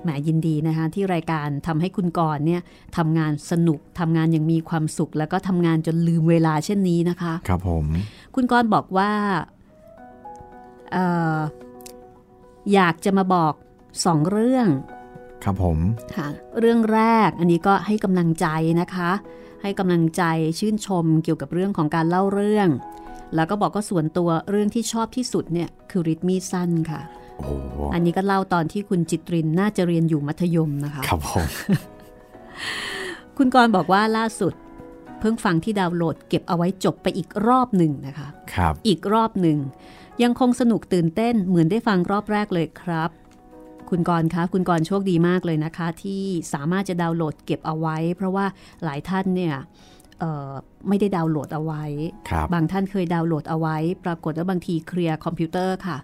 แหมยินดีนะคะที่รายการทำให้คุณกรณ์เนี่ยทำงานสนุกทำงานอย่างมีความสุข แล้วก็ทำงานจนลืมเวลาเช่นนี้นะคะ ครับผม คุณกรณ์บอกว่าเอออยากจะมาบอกสองเรื่อง ครับผมค่ะเรื่องแรกอันนี้ก็ให้กำลังใจนะคะ ให้กำลังใจชื่นชมเกี่ยวกับเรื่องของการเล่าเรื่อง แล้วก็บอกก็ส่วนตัวเรื่องที่ชอบที่สุดเนี่ยคือริทมีสั้นค่ะโอ้โหอันนี้ก็เล่าตอนที่คุณจิตรินน่าจะเรียนอยู่มัธยมนะคะครับผมคุณกรณ์บอกว่าล่าสุด เพิ่งฟังที่ดาวน์โหลด เก็บเอาไว้จบไปอีกรอบหนึ่งนะคะครับ อีกรอบหนึ่งยังคงสนุกตื่นเต้นเหมือนได้ฟังรอบแรกเลยครับ คุณกรณ์คะคุณกรณ์โชคดีมากเลยนะคะ ที่สามารถจะดาวน์โหลดเก็บเอาไว้ เพราะว่าหลายท่านเนี่ยเอ่อ ไม่ได้ดาวน์โหลดเอาไว้ครับบางท่านเคยดาวน์โหลดเอาไว้ ปรากฏว่าบางทีเคลียร์คอมพิวเตอร์ค่ะ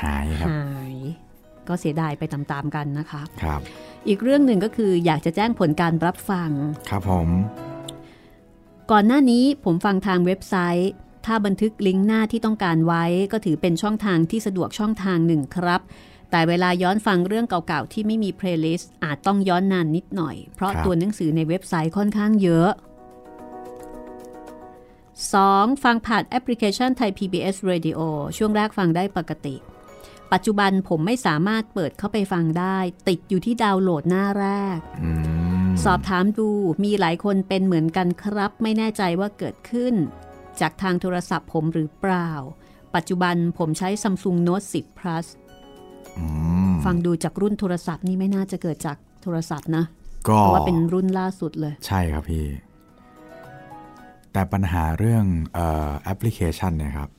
หายครับหายก็เสียดายไปตามๆกันนะคะครับ อีกเรื่องหนึ่งก็คืออยากจะแจ้งผลการรับฟัง ครับผม ก่อนหน้านี้ผมฟังทางเว็บไซต์ ถ้าบันทึกลิงก์หน้าที่ต้องการไว้ ก็ถือเป็นช่องทางที่สะดวกช่องทางหนึ่งครับแต่เวลาย้อนฟังเรื่องเก่าๆ ที่ไม่มี playlist อาจต้องย้อนนานนิดหน่อย เพราะตัวหนังสือในเว็บไซต์ค่อนข้างเยอะ 2. ฟังผ่านแอปพลิเคชันไทย PBS Radio ช่วงแรกฟังได้ปกติ ปัจจุบันผมไม่สามารถเปิดเข้าไปฟังได้ ติดอยู่ที่ดาวน์โหลดหน้าแรกอืมสอบถามดูมีหลายคนเป็นเหมือนกันครับ ไม่แน่ใจว่าเกิดขึ้น จากทางโทรศัพท์ผมหรือเปล่า ปัจจุบันผมใช้ Samsung Note 10 Plus อืมฟังดูจากรุ่นโทรศัพท์นี่ไม่น่าจะเกิดจากโทรศัพท์นะ ก็เพราะว่าเป็นรุ่นล่าสุดเลย ใช่ครับพี่ แต่ปัญหาเรื่องเอ่อแอปพลิเคชันเนี่ยครับ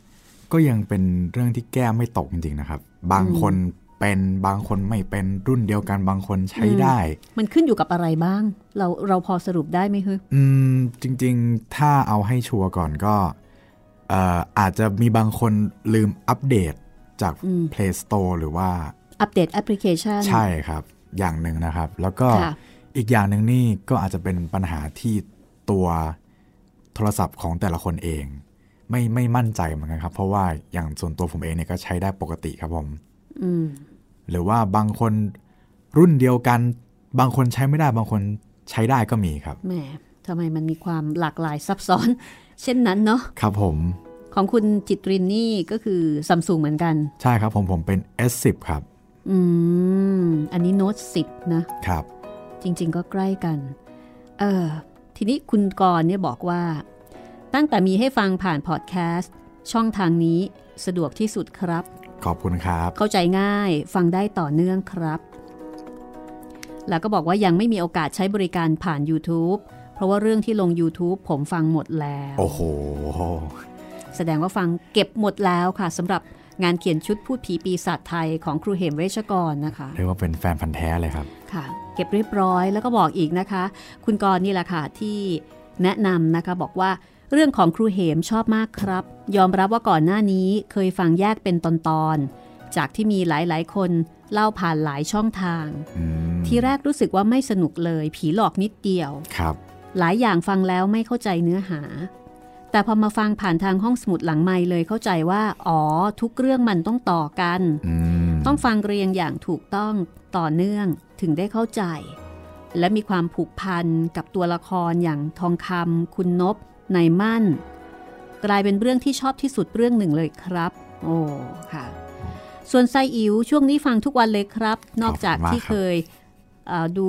ก็ยังเป็นเรื่องที่แก้ไม่ตกจริงๆนะครับ บางคนเป็นบางคนไม่เป็นรุ่นเดียวกันบางคนใช้ได้ มันขึ้นอยู่กับอะไรบ้าง เราเราพอสรุปได้ไหมฮึอืมจริงๆ ถ้าเอาให้ชัวร์ก่อนก็เอ่ออาจจะมีบางคนลืมอัปเดตจาก Play Store หรือว่า อัปเดตแอปพลิเคชัน ใช่ครับ อย่างหนึ่งนะครับ แล้วก็ค่ะอีกอย่างหนึ่งนี่ก็อาจจะเป็นปัญหาที่ตัว โทรศัพท์ของแต่ละคนเอง ไม่ไม่มั่นใจเหมือนกันครับ เพราะว่าอย่างส่วนตัวผมเองเนี่ยก็ใช้ได้ปกติครับผมอืมหรือว่าบางคนรุ่นเดียวกัน บางคนใช้ไม่ได้บางคนใช้ได้ก็มีครับแหมทำไมมันมีความหลากหลายซับซ้อน เช่นนั้นเนาะครับผมของคุณจิตรินนี่ก็คือซัมซุงเหมือนกัน ใช่ครับผมผมเป็น S10 ครับ อืม อันนี้โน้ตสิบนะ ครับ จริง ๆ ก็ใกล้กัน เออ ทีนี้คุณกรณ์เนี่ยบอกว่า ตั้งแต่มีให้ฟังผ่านพอดแคสต์ช่องทางนี้สะดวกที่สุดครับ ขอบคุณครับ เข้าใจง่ายฟังได้ต่อเนื่องครับ แล้วก็บอกว่ายังไม่มีโอกาสใช้บริการผ่าน YouTube เพราะว่าเรื่องที่ลง YouTube ผมฟังหมดแล้ว โอ้โห แสดงว่าฟังเก็บหมดแล้วค่ะสำหรับ งานเขียนชุดพูดผีปีศาจไทยของครูเหมเวชกรนะคะเรียกว่าเป็นแฟนพันธ์แท้เลยครับค่ะ เก็บเรียบร้อยแล้วก็บอกอีกนะคะ คุณกรณ์นี่แหละค่ะที่แนะนำนะคะบอกว่าเรื่องของครูเหมชอบมากครับ ยอมรับว่าก่อนหน้านี้เคยฟังแยกเป็นตอนๆจากที่มีหลายๆ คนเล่าผ่านหลายช่องทางอืมทีแรกรู้สึกว่าไม่สนุกเลย ผีหลอกนิดเดียวครับ หลายอย่างฟังแล้วไม่เข้าใจเนื้อหา แต่พอมาฟังผ่านทางห้องสมุดหลังไมค์เลยเข้าใจว่า อ๋อ ทุกเรื่องมันต้องต่อกันอืมต้องฟังเรียงอย่างถูกต้องต่อเนื่องถึงได้เข้าใจ และมีความผูกพันกับตัวละครอย่างทองคำคุณนบนายมั่น กลายเป็นเรื่องที่ชอบที่สุดเรื่องหนึ่งเลยครับ โอ้ค่ะ ส่วนไซอิ๋วช่วงนี้ฟังทุกวันเลยครับ นอกจากที่เคยเอ่อดู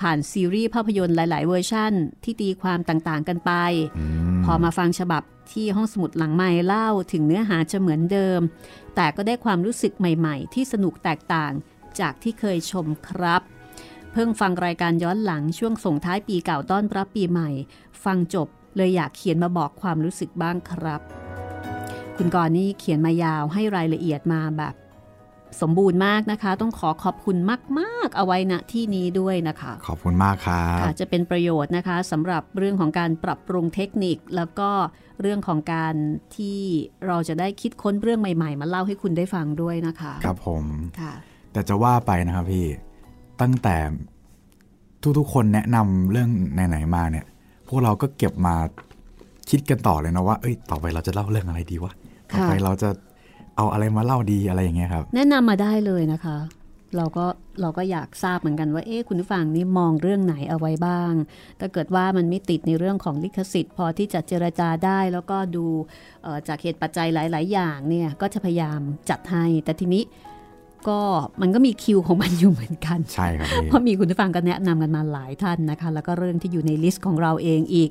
ผ่านซีรีส์ภาพยนตร์หลาย ๆ เวอร์ชั่นที่ตีความต่าง ๆ กันไปอืม พอมาฟังฉบับที่ห้องสมุดหลังไม้เล่าถึงเนื้อหาจะเหมือนเดิม แต่ก็ได้ความรู้สึกใหม่ๆ ที่สนุกแตกต่างจากที่เคยชมครับ เพิ่งฟังรายการย้อนหลังช่วงส่งท้ายปีเก่าต้อนรับปีใหม่ ฟังจบเลยอยากเขียนมาบอกความรู้สึกบ้างครับ คุณกรนี่เขียนมายาวให้รายละเอียดมาแบบ สมบูรณ์มากนะคะ ต้องขอขอบคุณมาก ๆ เอาไว้ณที่นี้ด้วยนะคะ ขอบคุณมากครับอาจจะเป็นประโยชน์นะคะสำหรับเรื่องของการปรับปรุงเทคนิค แล้วก็เรื่องของการที่เราจะได้คิดค้นเรื่องใหม่ ๆ มาเล่าให้คุณได้ฟังด้วยนะคะ ครับผมค่ะแต่จะว่าไปนะครับพี่ตั้งแต่ทุกๆคนแนะนำเรื่องไหนๆมาเนี่ย พวกเราก็เก็บมาคิดกันต่อเลยนะว่า เอ้ย ต่อไปเราจะเล่าเรื่องอะไรดีวะ ต่อไปค่ะเราจะ เอาอะไรมาเล่าดีอะไรอย่างเงี้ยครับ แนะนำมาได้เลยนะคะ เราก็เราก็อยากทราบเหมือนกันว่าเอ๊ะคุณผู้ฟังนี่มองเรื่องไหนเอาไว้บ้างถ้าเกิดว่ามันไม่ติดในเรื่องของลิขสิทธิ์ พอที่จะเจรจาได้แล้วก็ดูเอ่อจากเหตุปัจจัยหลาย ๆ อย่างเนี่ยก็จะพยายามจัดให้แต่ทีนี้ก็มันก็มีคิวของมันอยู่เหมือนกัน ใช่ครับพี่เพราะมีคุณผู้ฟังก็แนะนำกันมาหลายท่านนะคะ แล้วก็เรื่องที่อยู่ใน list ของเราเองอีก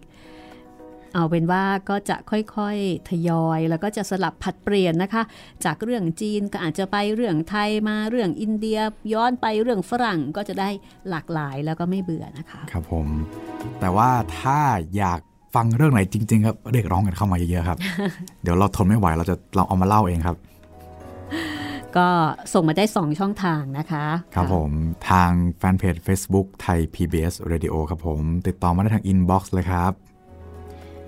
เอาเป็นว่าก็จะค่อยๆทยอย แล้วก็จะสลับผัดเปลี่ยนนะคะ จากเรื่องจีนก็อาจจะไปเรื่องไทยมาเรื่องอินเดีย ย้อนไปเรื่องฝรั่งก็จะได้หลากหลายแล้วก็ไม่เบื่อนะคะ ครับผม แต่ว่าถ้าอยากฟังเรื่องไหนจริง ๆ ครับเรียกร้องกันเข้ามาเยอะๆครับ เดี๋ยวเราทนไม่ไหวเราจะเราเอามาเล่าเองครับ ก็ส่งมาได้ 2 ช่องทางนะคะ ครับผมทางแฟนเพจ Facebook ไทย PBS Radio ครับผม ติดต่อมาได้ทาง inbox เลยครับ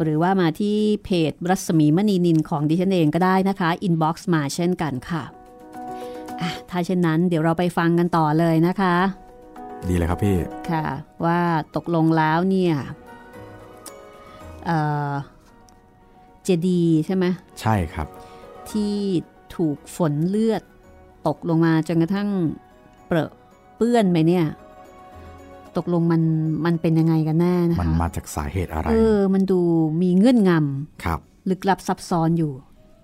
หรือว่ามาที่เพจรัศมีมณีนินของดิฉันเองก็ได้นะคะ inbox มาเช่นกันค่ะอะถ้าเช่นนั้นเดี๋ยวเราไปฟังกันต่อเลยนะคะ ดีเลยครับพี่ ค่ะ ว่าตกลงแล้วเนี่ยเอ่อเจดีย์ใช่ไหมใช่ครับ ที่ถูกฝนเลือดตกลงมาจนกระทั่งเปรอะเปื้อนไปเนี่ย ตกลงมันมันเป็นยังไงกันแน่นะคะมันมาจากสาเหตุอะไร เออ มันดูมีเงื่อนงครับำลึกลับซับซ้อนอยู่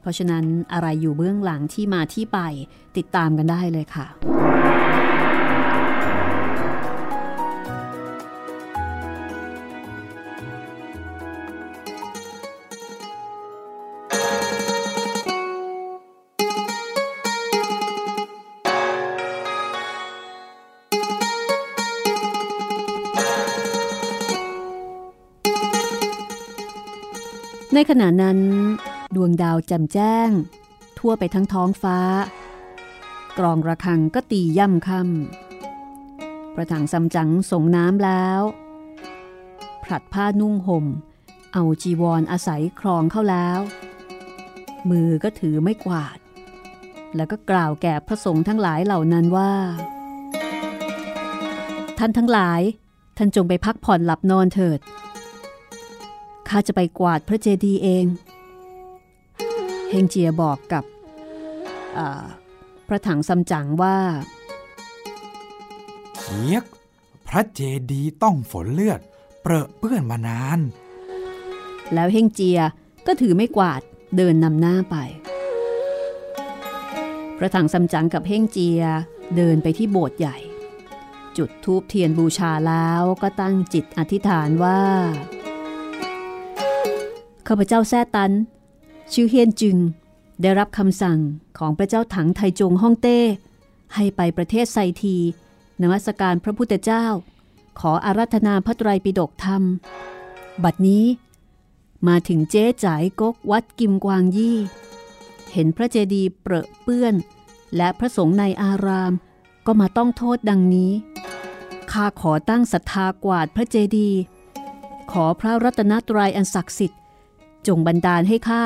เพราะฉะนั้นอะไรอยู่เบื้องหลังที่มาที่ไปติดตามกันได้เลยค่ะ ขณะนั้น ดวงดาวแจ่มแจ้ง ทั่วไปทั้งท้องฟ้า กรองระฆังก็ตีย่ำค่ำประถังซัมจั๋งส่งน้ำแล้วผลัดผ้านุ่งห่ม เอาจีวรออาศัยครองเข้าแล้ว มือก็ถือไม่กวาด แล้วก็กล่าวแก่พระสงฆ์ทั้งหลายเหล่านั้นว่า ท่านทั้งหลาย ท่านจงไปพักผ่อนหลับนอนเถิด ข้าจะไปกวาดพระเจดีย์เอง เฮงเจียบอกกับอ่าพระถังซัมจั๋งว่าเทียกพระเจดีย์ต้องฝนเลือด เปรอะเปื้อนมานาน แล้วเฮงเจียก็ถือไม่กวาดเดินนำหน้าไป พระถังซัมจั๋งกับเฮงเจียเดินไปที่โบสถ์ใหญ่จจุดธูปเทียนบูชาแล้วก็ตั้งจิตอธิษฐานว่า ข้าพเจ้าแซ่ตันชื่อเฮียนจึง ได้รับคำสั่งของพระเจ้าถังไทจงฮ่องเต้ ให้ไปประเทศไซที นมัสการพระพุทธเจ้า ขออารัธนาพระไตรปิฎกธรรม บัดนี้ มาถึงเจ๊จ๋ายกกวัดกิมกวางยี่ เห็นพระเจดีย์เปรอะเปื้อน และพระสงฆ์ในอาราม ก็มาต้องโทษดังนี้ข้าขอตั้งศรัทธากวาดพระเจดีย์ขอพระรัตนตรัยอันศักดิ์สิทธิ์ จงบันดาลให้ข้า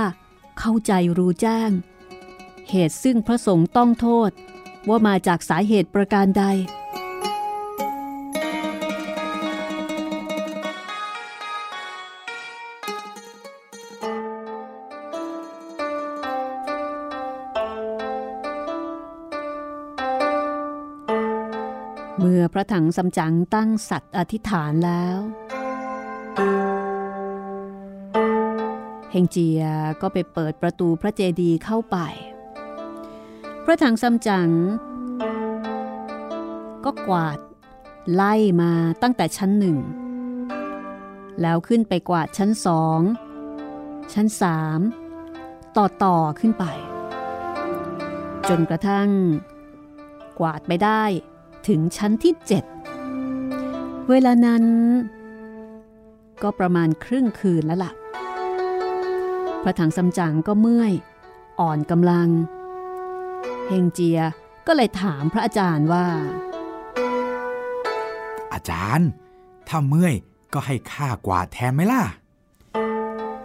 เข้าใจรู้แจ้ง เหตุซึ่งพระสงฆ์ต้องโทษว่ามาจากสาเหตุประการใด เมื่อพระถังสำจังตั้งสัตว์อธิษฐานแล้ว เฮงเจียก็ไปเปิดประตูพระเจดีย์เข้าไป พระถังซัมจั๋งก็กวาดไล่มาตั้งแต่ชั้นหนึ่ง แล้วขึ้นไปกวาดชั้นสอง ชั้นสามต่อต่อขึ้นไป จนกระทั่ง กวาดไปได้ถึงชั้นที่เจ็ดเวลานั้น ก็ประมาณครึ่งคืนแล้วล่ะ พระถังซัมจั๋งก็เมื่อย อ่อนกำลัง เฮงเจียก็เลยถามพระอาจารย์ว่า อาจารย์ ถ้าเมื่อยก็ให้ข้ากวาดแทนไหมล่ะ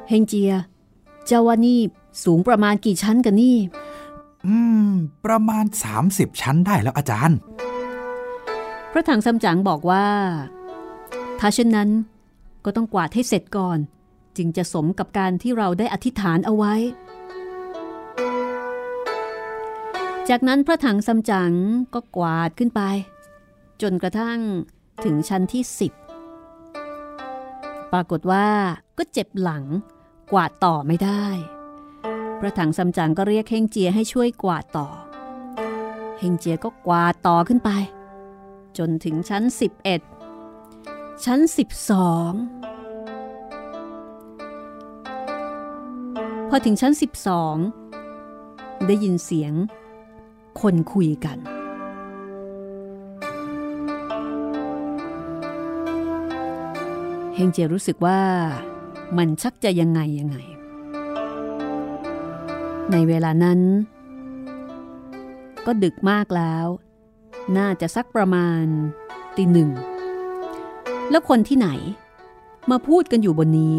เฮงเจีย เจ้าว่านี่สูงประมาณกี่ชั้นกันนี่ อืม ประมาณ 30 ชั้นได้แล้วอาจารย์ พระถังซัมจั๋งบอกว่า ถ้าเช่นนั้นก็ต้องกวาดให้เสร็จก่อน จึงจะสมกับการที่เราได้อธิษฐานเอาไว้ จากนั้นพระถังซัมจั๋งก็กวาดขึ้นไป จนกระทั่งถึงชั้นที่สิบปรากฏว่าก็เจ็บหลัง กวาดต่อไม่ได้ พระถังซัมจั๋งก็เรียกเฮงเจียให้ช่วยกวาดต่อ เฮงเจียก็กวาดต่อขึ้นไป จนถึงชั้น 11 ชั้น 12 พอถึงชั้น 12 ได้ยินเสียง คนคุยกัน เฮงเจรู้สึกว่ามันชักจะยังไงยังไง ในเวลานั้น ก็ดึกมากแล้ว น่าจะสักประมาณตีหนึ่ง แล้วคนที่ไหน มาพูดกันอยู่บนนี้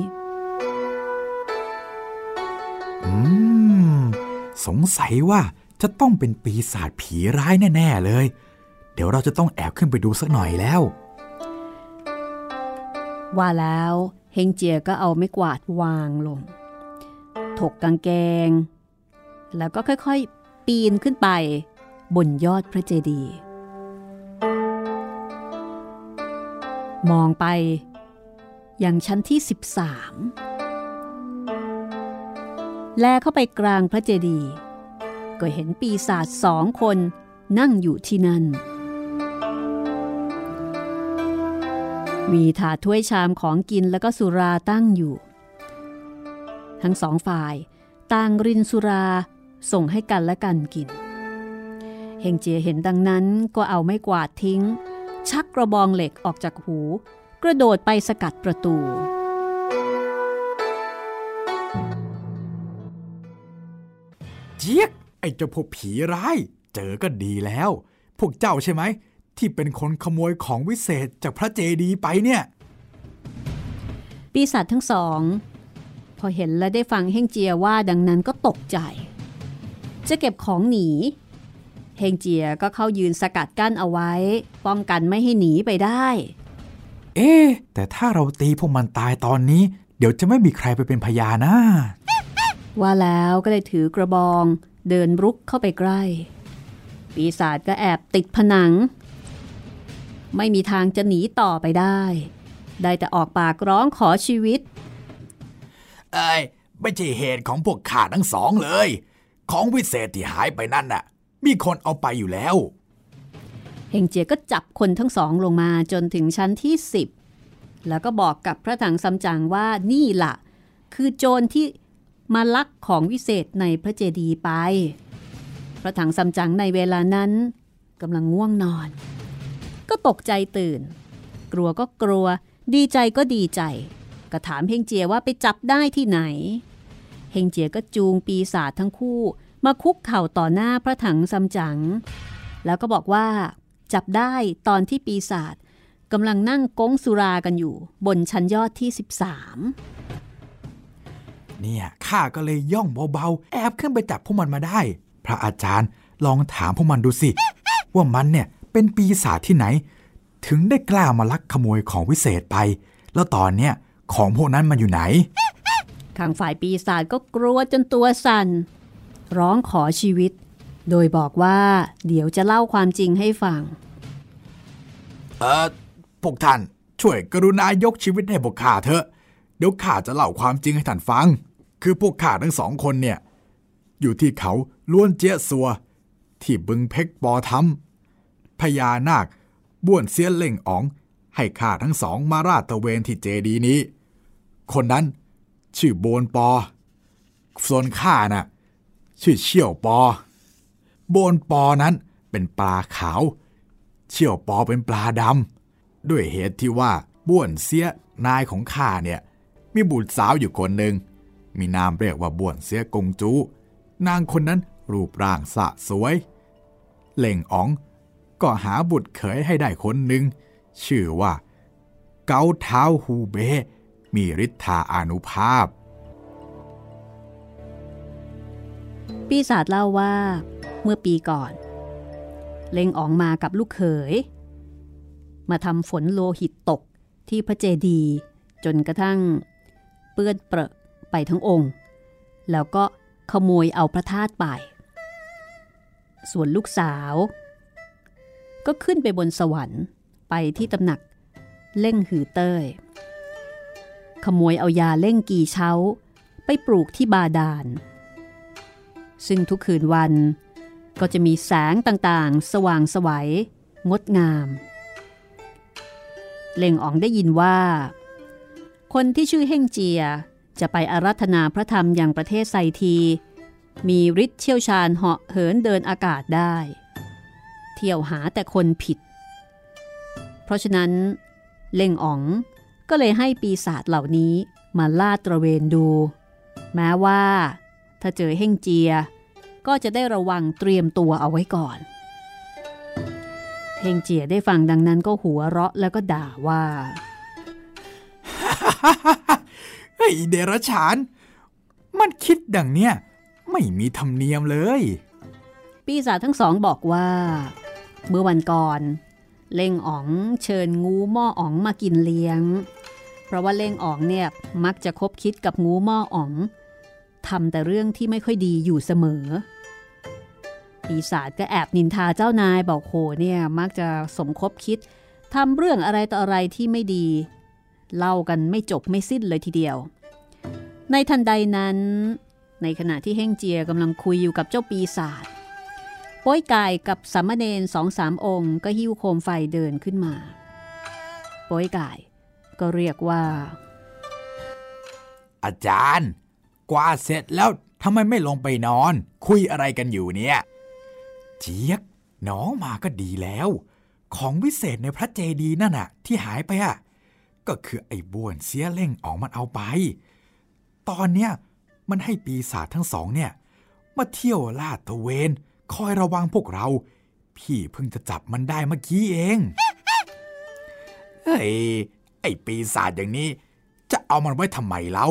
สงสัยว่าจะต้องเป็นปีศาจผีร้ายแน่ ๆ เลย เดี๋ยวเราจะต้องแอบขึ้นไปดูสักหน่อยแล้ว ว่าแล้วเฮงเจียก็เอาไม้กวาดวางลง ถกกางเกง แล้วก็ค่อยๆ ปีนขึ้นไป บนยอดพระเจดีย์มองไปยังชั้นที่ 13 แลเข้าไปกลางพระเจดีย์ก็เห็นปีศาจสองคนนั่งอยู่ที่นั่น มีถาดถ้วยชามของกินแล้วก็สุราตั้งอยู่ ทั้งสองฝ่ายต่างรินสุราส่งให้กันและกันกิน เฮงเจียเห็นดังนั้นก็เอาไม้กวาดทิ้ง ชักกระบองเหล็กออกจากหู กระโดดไปสกัดประตู เจี๊ยก ไอ้เจ้าพวกผีร้าย เจอก็ดีแล้ว พวกเจ้าใช่ไหม ที่เป็นคนขโมยของวิเศษจากพระเจดีย์ไปเนี่ย ปีศาจทั้งสอง พอเห็นและได้ฟังเฮงเจียว่าดังนั้นก็ตกใจ จะเก็บของหนีเฮงเจียก็เข้ายืนสกัดกั้นเอาไว้ ป้องกันไม่ให้หนีไปได้ เอ๊ะแต่ถ้าเราตีพวกมันตายตอนนี้ เดี๋ยวจะไม่มีใครไปเป็นพยานนะ ว่าแล้วก็เลยถือกระบอง เดินรุกเข้าไปใกล้ ปีศาจก็แอบติดผนัง ไม่มีทางจะหนีต่อไปได้ ได้แต่ออกปากร้องขอชีวิต เอ้ยไม่ใช่เหตุของพวกข้าทั้งสองเลย ของวิเศษที่หายไปนั่นน่ะ มีคนเอาไปอยู่แล้ว เฮงเจียก็จับคนทั้งสองลงมาจนถึงชั้นที่10แล้วก็บอกกับพระถังซัมจั๋งว่านี่ล่ะ คือโจรที่ มาลักของวิเศษในพระเจดีย์ไป พระถังซัมจั๋งในเวลานั้นกำลังง่วงนอน ก็ตกใจตื่น กลัวก็กลัว ดีใจก็ดีใจ ก็ถามเฮงเจียว่าไปจับได้ที่ไหน เฮงเจียก็จูงปีศาจทั้งคู่มาคุกเข่าต่อหน้าพระถังซัมจั๋งแล้วก็บอกว่า จับได้ตอนที่ปีศาจกำลังนั่งก้งสุรากันอยู่ บนชั้นยอดที่ 13 เนี่ยข้าก็เลยย่องเบาๆ แอบขึ้นไปจับพวกมันมาได้ พระอาจารย์ลองถามพวกมันดูสิ ว่ามันเนี่ยเป็นปีศาจที่ไหน ถึงได้กล้ามาลักขโมยของวิเศษไป แล้วตอนเนี้ยของพวกนั้นมันอยู่ไหนข้างฝ่ายปีศาจก็กลัวจนตัวสั่น ร้องขอชีวิต โดยบอกว่าเดี๋ยวจะเล่าความจริงให้ฟัง เออพวกท่านช่วยกรุณายกชีวิตให้พวกข้าเถอะ เดี๋ยวข้าจะเล่าความจริงให้ท่านฟัง คือพวกข้าทั้งสองคนเนี่ย อยู่ที่เขาล้วนเจียสัว ที่บึงเพกปอทำพญานาคบ้วนเสียเล่งอ๋อง ให้ข้าทั้งสองมาราดตะเวนที่เจดีนี้ คนนั้นชื่อโบนปอ ส่วนข้าน่ะ ชื่อเชี่ยวปอ โบนปอนั้นเป็นปลาขาว เชี่ยวปอเป็นปลาดำด้วยเหตุที่ว่าบ้วนเสียนายของข้าเนี่ย มีบุตรสาวอยู่คนหนึ่ง มีนามเรียกว่าบ้วนเสียกงจู นางคนนั้นรูปร่างสะสวย เล่งอ๋อง ก็หาบุตรเขยให้ได้คนหนึ่ง ชื่อว่า เกาเท้าฮูเบ มีฤทธาอานุภาพ ปีศาจเล่าว่า เมื่อปีก่อน เล็งออกมากับลูกเขย มาทำฝนโลหิตตกที่พระเจดีย์จนกระทั่งเปื้อนเปรอะ ไปทั้งองค์ แล้วก็ขโมยเอาพระธาตุไป ส่วนลูกสาว ก็ขึ้นไปบนสวรรค์ไปที่ตำหนักเล่งหือเต้ย ขโมยเอายาเล่งกีเช้า ไปปลูกที่บาดาล ซึ่งทุกคืนวันก็จะมีแสงต่างๆ สว่างสวัยงดงาม เล่งอ๋องได้ยินว่า คนที่ชื่อเฮ่งเจีย จะไปอารัธนาพระธรรมอย่างประเทศไซที มีฤทธิ์เชี่ยวชาญเหาะเหินเดินอากาศได้ เที่ยวหาแต่คนผิด เพราะฉะนั้น เล่งอ๋องก็เลยให้ปีศาจเหล่านี้มาลาดตระเวนดู แม้ว่า ถ้าเจอเฮ่งเจีย ก็จะได้ระวังเตรียมตัวเอาไว้ก่อน เฮงเจียได้ฟังดังนั้นก็หัวเราะแล้วก็ด่าว่า เฮ้ยเดรัจฉาน มันคิดดังเนี้ยไม่มีธรรมเนียมเลย ปีศาจทั้งสองบอกว่า เมื่อวันก่อน เล่งอ๋องเชิญงูหม้ออ๋องมากินเลี้ยง เพราะว่าเล่งอ๋องเนี่ยมักจะคบคิดกับงูหม้ออ๋องทำแต่เรื่องที่ไม่ค่อยดีอยู่เสมอ ปีศาจก็แอบนินทาเจ้านายบอกโหเนี่ยมักจะสมคบคิดทำเรื่องอะไรต่ออะไรที่ไม่ดี เล่ากันไม่จบไม่สิ้นเลยทีเดียว ในทันใดนั้น ในขณะที่เฮ่งเจียกำลังคุยอยู่กับเจ้าปีศาจป้ยกายกับสามเณรสองสามองค์ก็หิ้วโคมไฟเดินขึ้นมาป้ยกายก็เรียกว่า อาจารย์ กว่าดเสร็จแล้วทำไมไม่ลงไปนอน คุยอะไรกันอยู่เนี่ย เจี๊ยกน้องมาก็ดีแล้ว ของวิเศษในพระเจดีนั่นน่ะที่หายไปอะ ก็คือไอ้บ้วนเสียเล่งออกมันเอาไป ตอนเนี้ยมันให้ปีศาจทั้งสองเนี่ยมาเที่ยวลาดตะเวนคอยระวังพวกเรา พี่เพิ่งจะจับมันได้เมื่อกี้เอง เฮ้ย ไอ้ปีศาจอย่างนี้ จะเอามันไว้ทำไมเล่า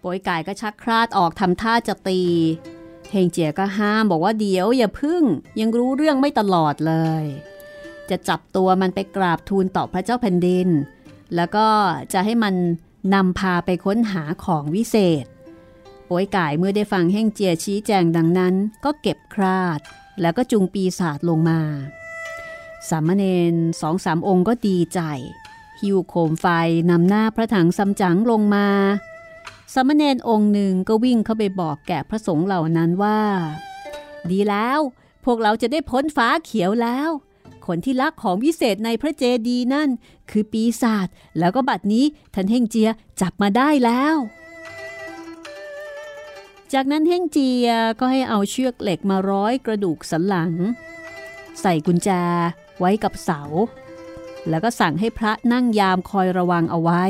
โป้ยกายก็ชักคราดออกทำท่าจะตีเฮงเจียก็ห้ามบอกว่าเดี๋ยวอย่าพึ่งยังรู้เรื่องไม่ตลอดเลย จะจับตัวมันไปกราบทูลต่อพระเจ้าแผ่นดิน แล้วก็จะให้มันนำพาไปค้นหาของวิเศษโป้ยกายเมื่อได้ฟังเฮงเจียชี้แจงดังนั้น ก็เก็บคราด แล้วก็จุงปีศาจลงมา สามเณรสองสามองค์ก็ดีใจ หิวโคมไฟนำหน้าพระถังซัมจั๋งลงมา สามเณรองค์หนึ่งก็วิ่งเข้าไปบอกแก่พระสงฆ์เหล่านั้นว่า ดีแล้ว พวกเราจะได้พ้นฟ้าเขียวแล้ว คนที่ลักของวิเศษในพระเจดีนั่น คือปีศาจแล้วก็บัดนี้ท่านเฮงเจียจับมาได้แล้ว จากนั้นเฮงเจียก็ให้เอาเชือกเหล็กมาร้อยกระดูกสันหลัง ใส่กุญแจไว้กับเสา แล้วก็สั่งให้พระนั่งยามคอยระวังเอาไว้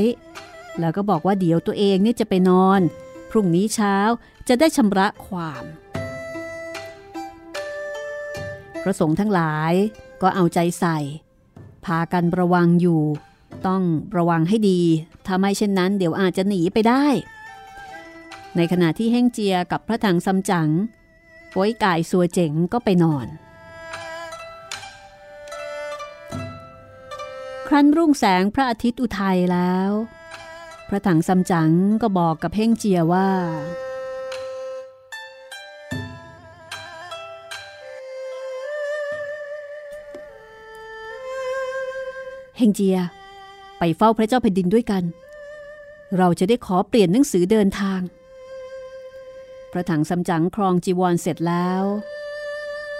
แล้วก็บอกว่าเดี๋ยวตัวเองนี่จะไปนอน พรุ่งนี้เช้าจะได้ชำระความพระสงฆ์ทั้งหลาย ก็เอาใจใส่ พากันระวังอยู่ ต้องระวังให้ดี ถ้าไม่เช่นนั้นเดี๋ยวอาจจะหนีไปได้ ในขณะที่เฮ่งเจียกับพระถังซัมจั๋งป้วยกายสัวเจ๋งก็ไปนอน ครั้นรุ่งแสงพระอาทิตย์อุทัยแล้ว พระถังซัมจั๋งก็บอกกับเฮ่งเจียว่า เฮงเจีย ไปเฝ้าพระเจ้าแผ่นดินด้วยกัน เราจะได้ขอเปลี่ยนหนังสือเดินทาง พระถังซัมจั๋งครองจีวรเสร็จแล้ว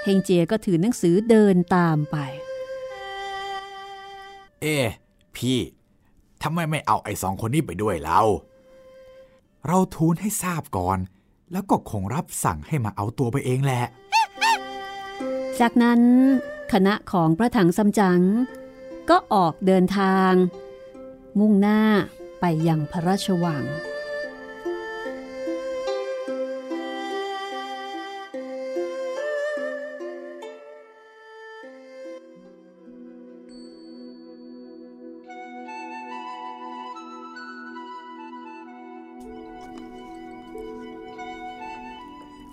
เฮงเจียก็ถือหนังสือเดินตามไป เอ๊ะพี่ทำไมไม่เอาไอ้สองคนนี้ไปด้วยเรา เราทูลให้ทราบก่อน แล้วก็คงรับสั่งให้มาเอาตัวไปเองแหละ จากนั้นคณะของพระถังซัมจั๋ง ก็ออกเดินทาง มุ่งหน้าไปยังพระราชวัง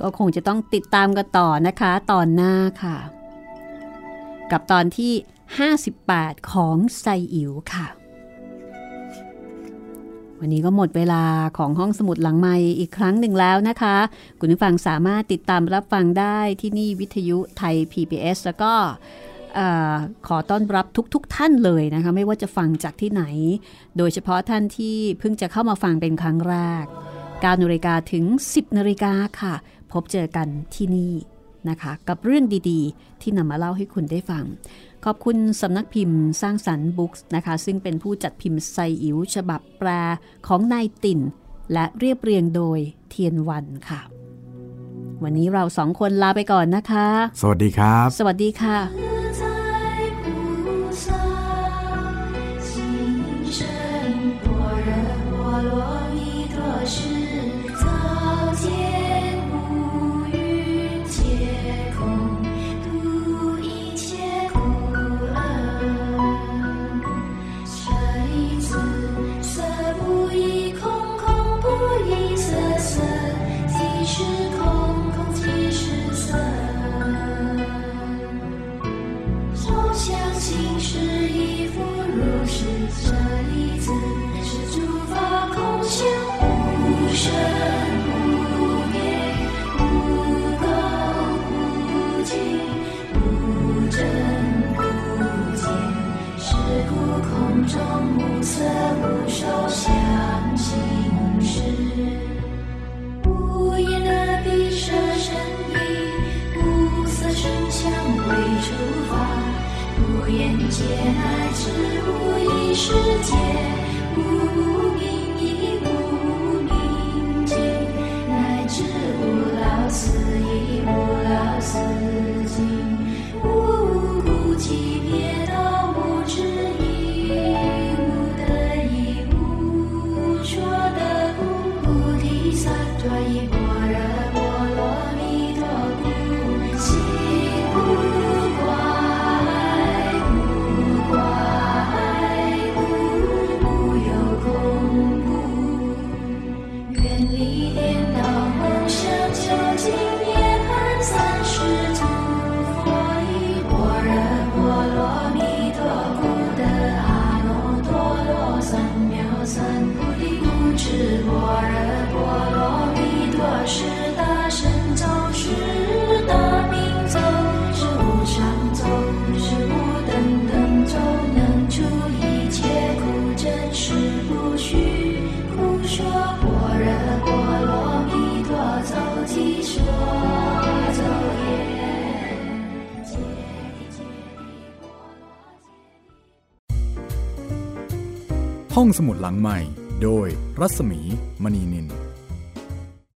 ก็คงจะต้องติดตามกันต่อนะคะ ตอนหน้าค่ะ กับตอนที่ 58 ของไซอิ๋วค่ะ วันนี้ก็หมดเวลาของห้องสมุดหลังไม้อีกครั้งหนึ่งแล้วนะคะ คุณผู้ฟังสามารถติดตามรับฟังได้ที่นี่วิทยุไทย PBS แล้วก็อขอต้อนรับทุกๆทท่านเลยนะคะ ไม่ว่าจะฟังจากที่ไหน โดยเฉพาะท่านที่เพิ่งจะเข้ามาฟังเป็นครั้งแรก9นาฬิกาถึง 10นาฬิกาค่ะ พบเจอกันที่นี่นะคะ กับเรื่องดีๆ ที่นำมาเล่าให้คุณได้ฟัง ขอบคุณสำนักพิมพ์สร้างสรรค์บุ๊กส์นะคะ ซึ่งเป็นผู้จัดพิมพ์ไซอิ๋วฉบับแปลของนายติ่น และเรียบเรียงโดยเทียนวันค่ะ วันนี้เราสองคนลาไปก่อนนะคะ สวัสดีครับ สวัสดีค่ะ สมุดหลังใหม่ โดยรัศมี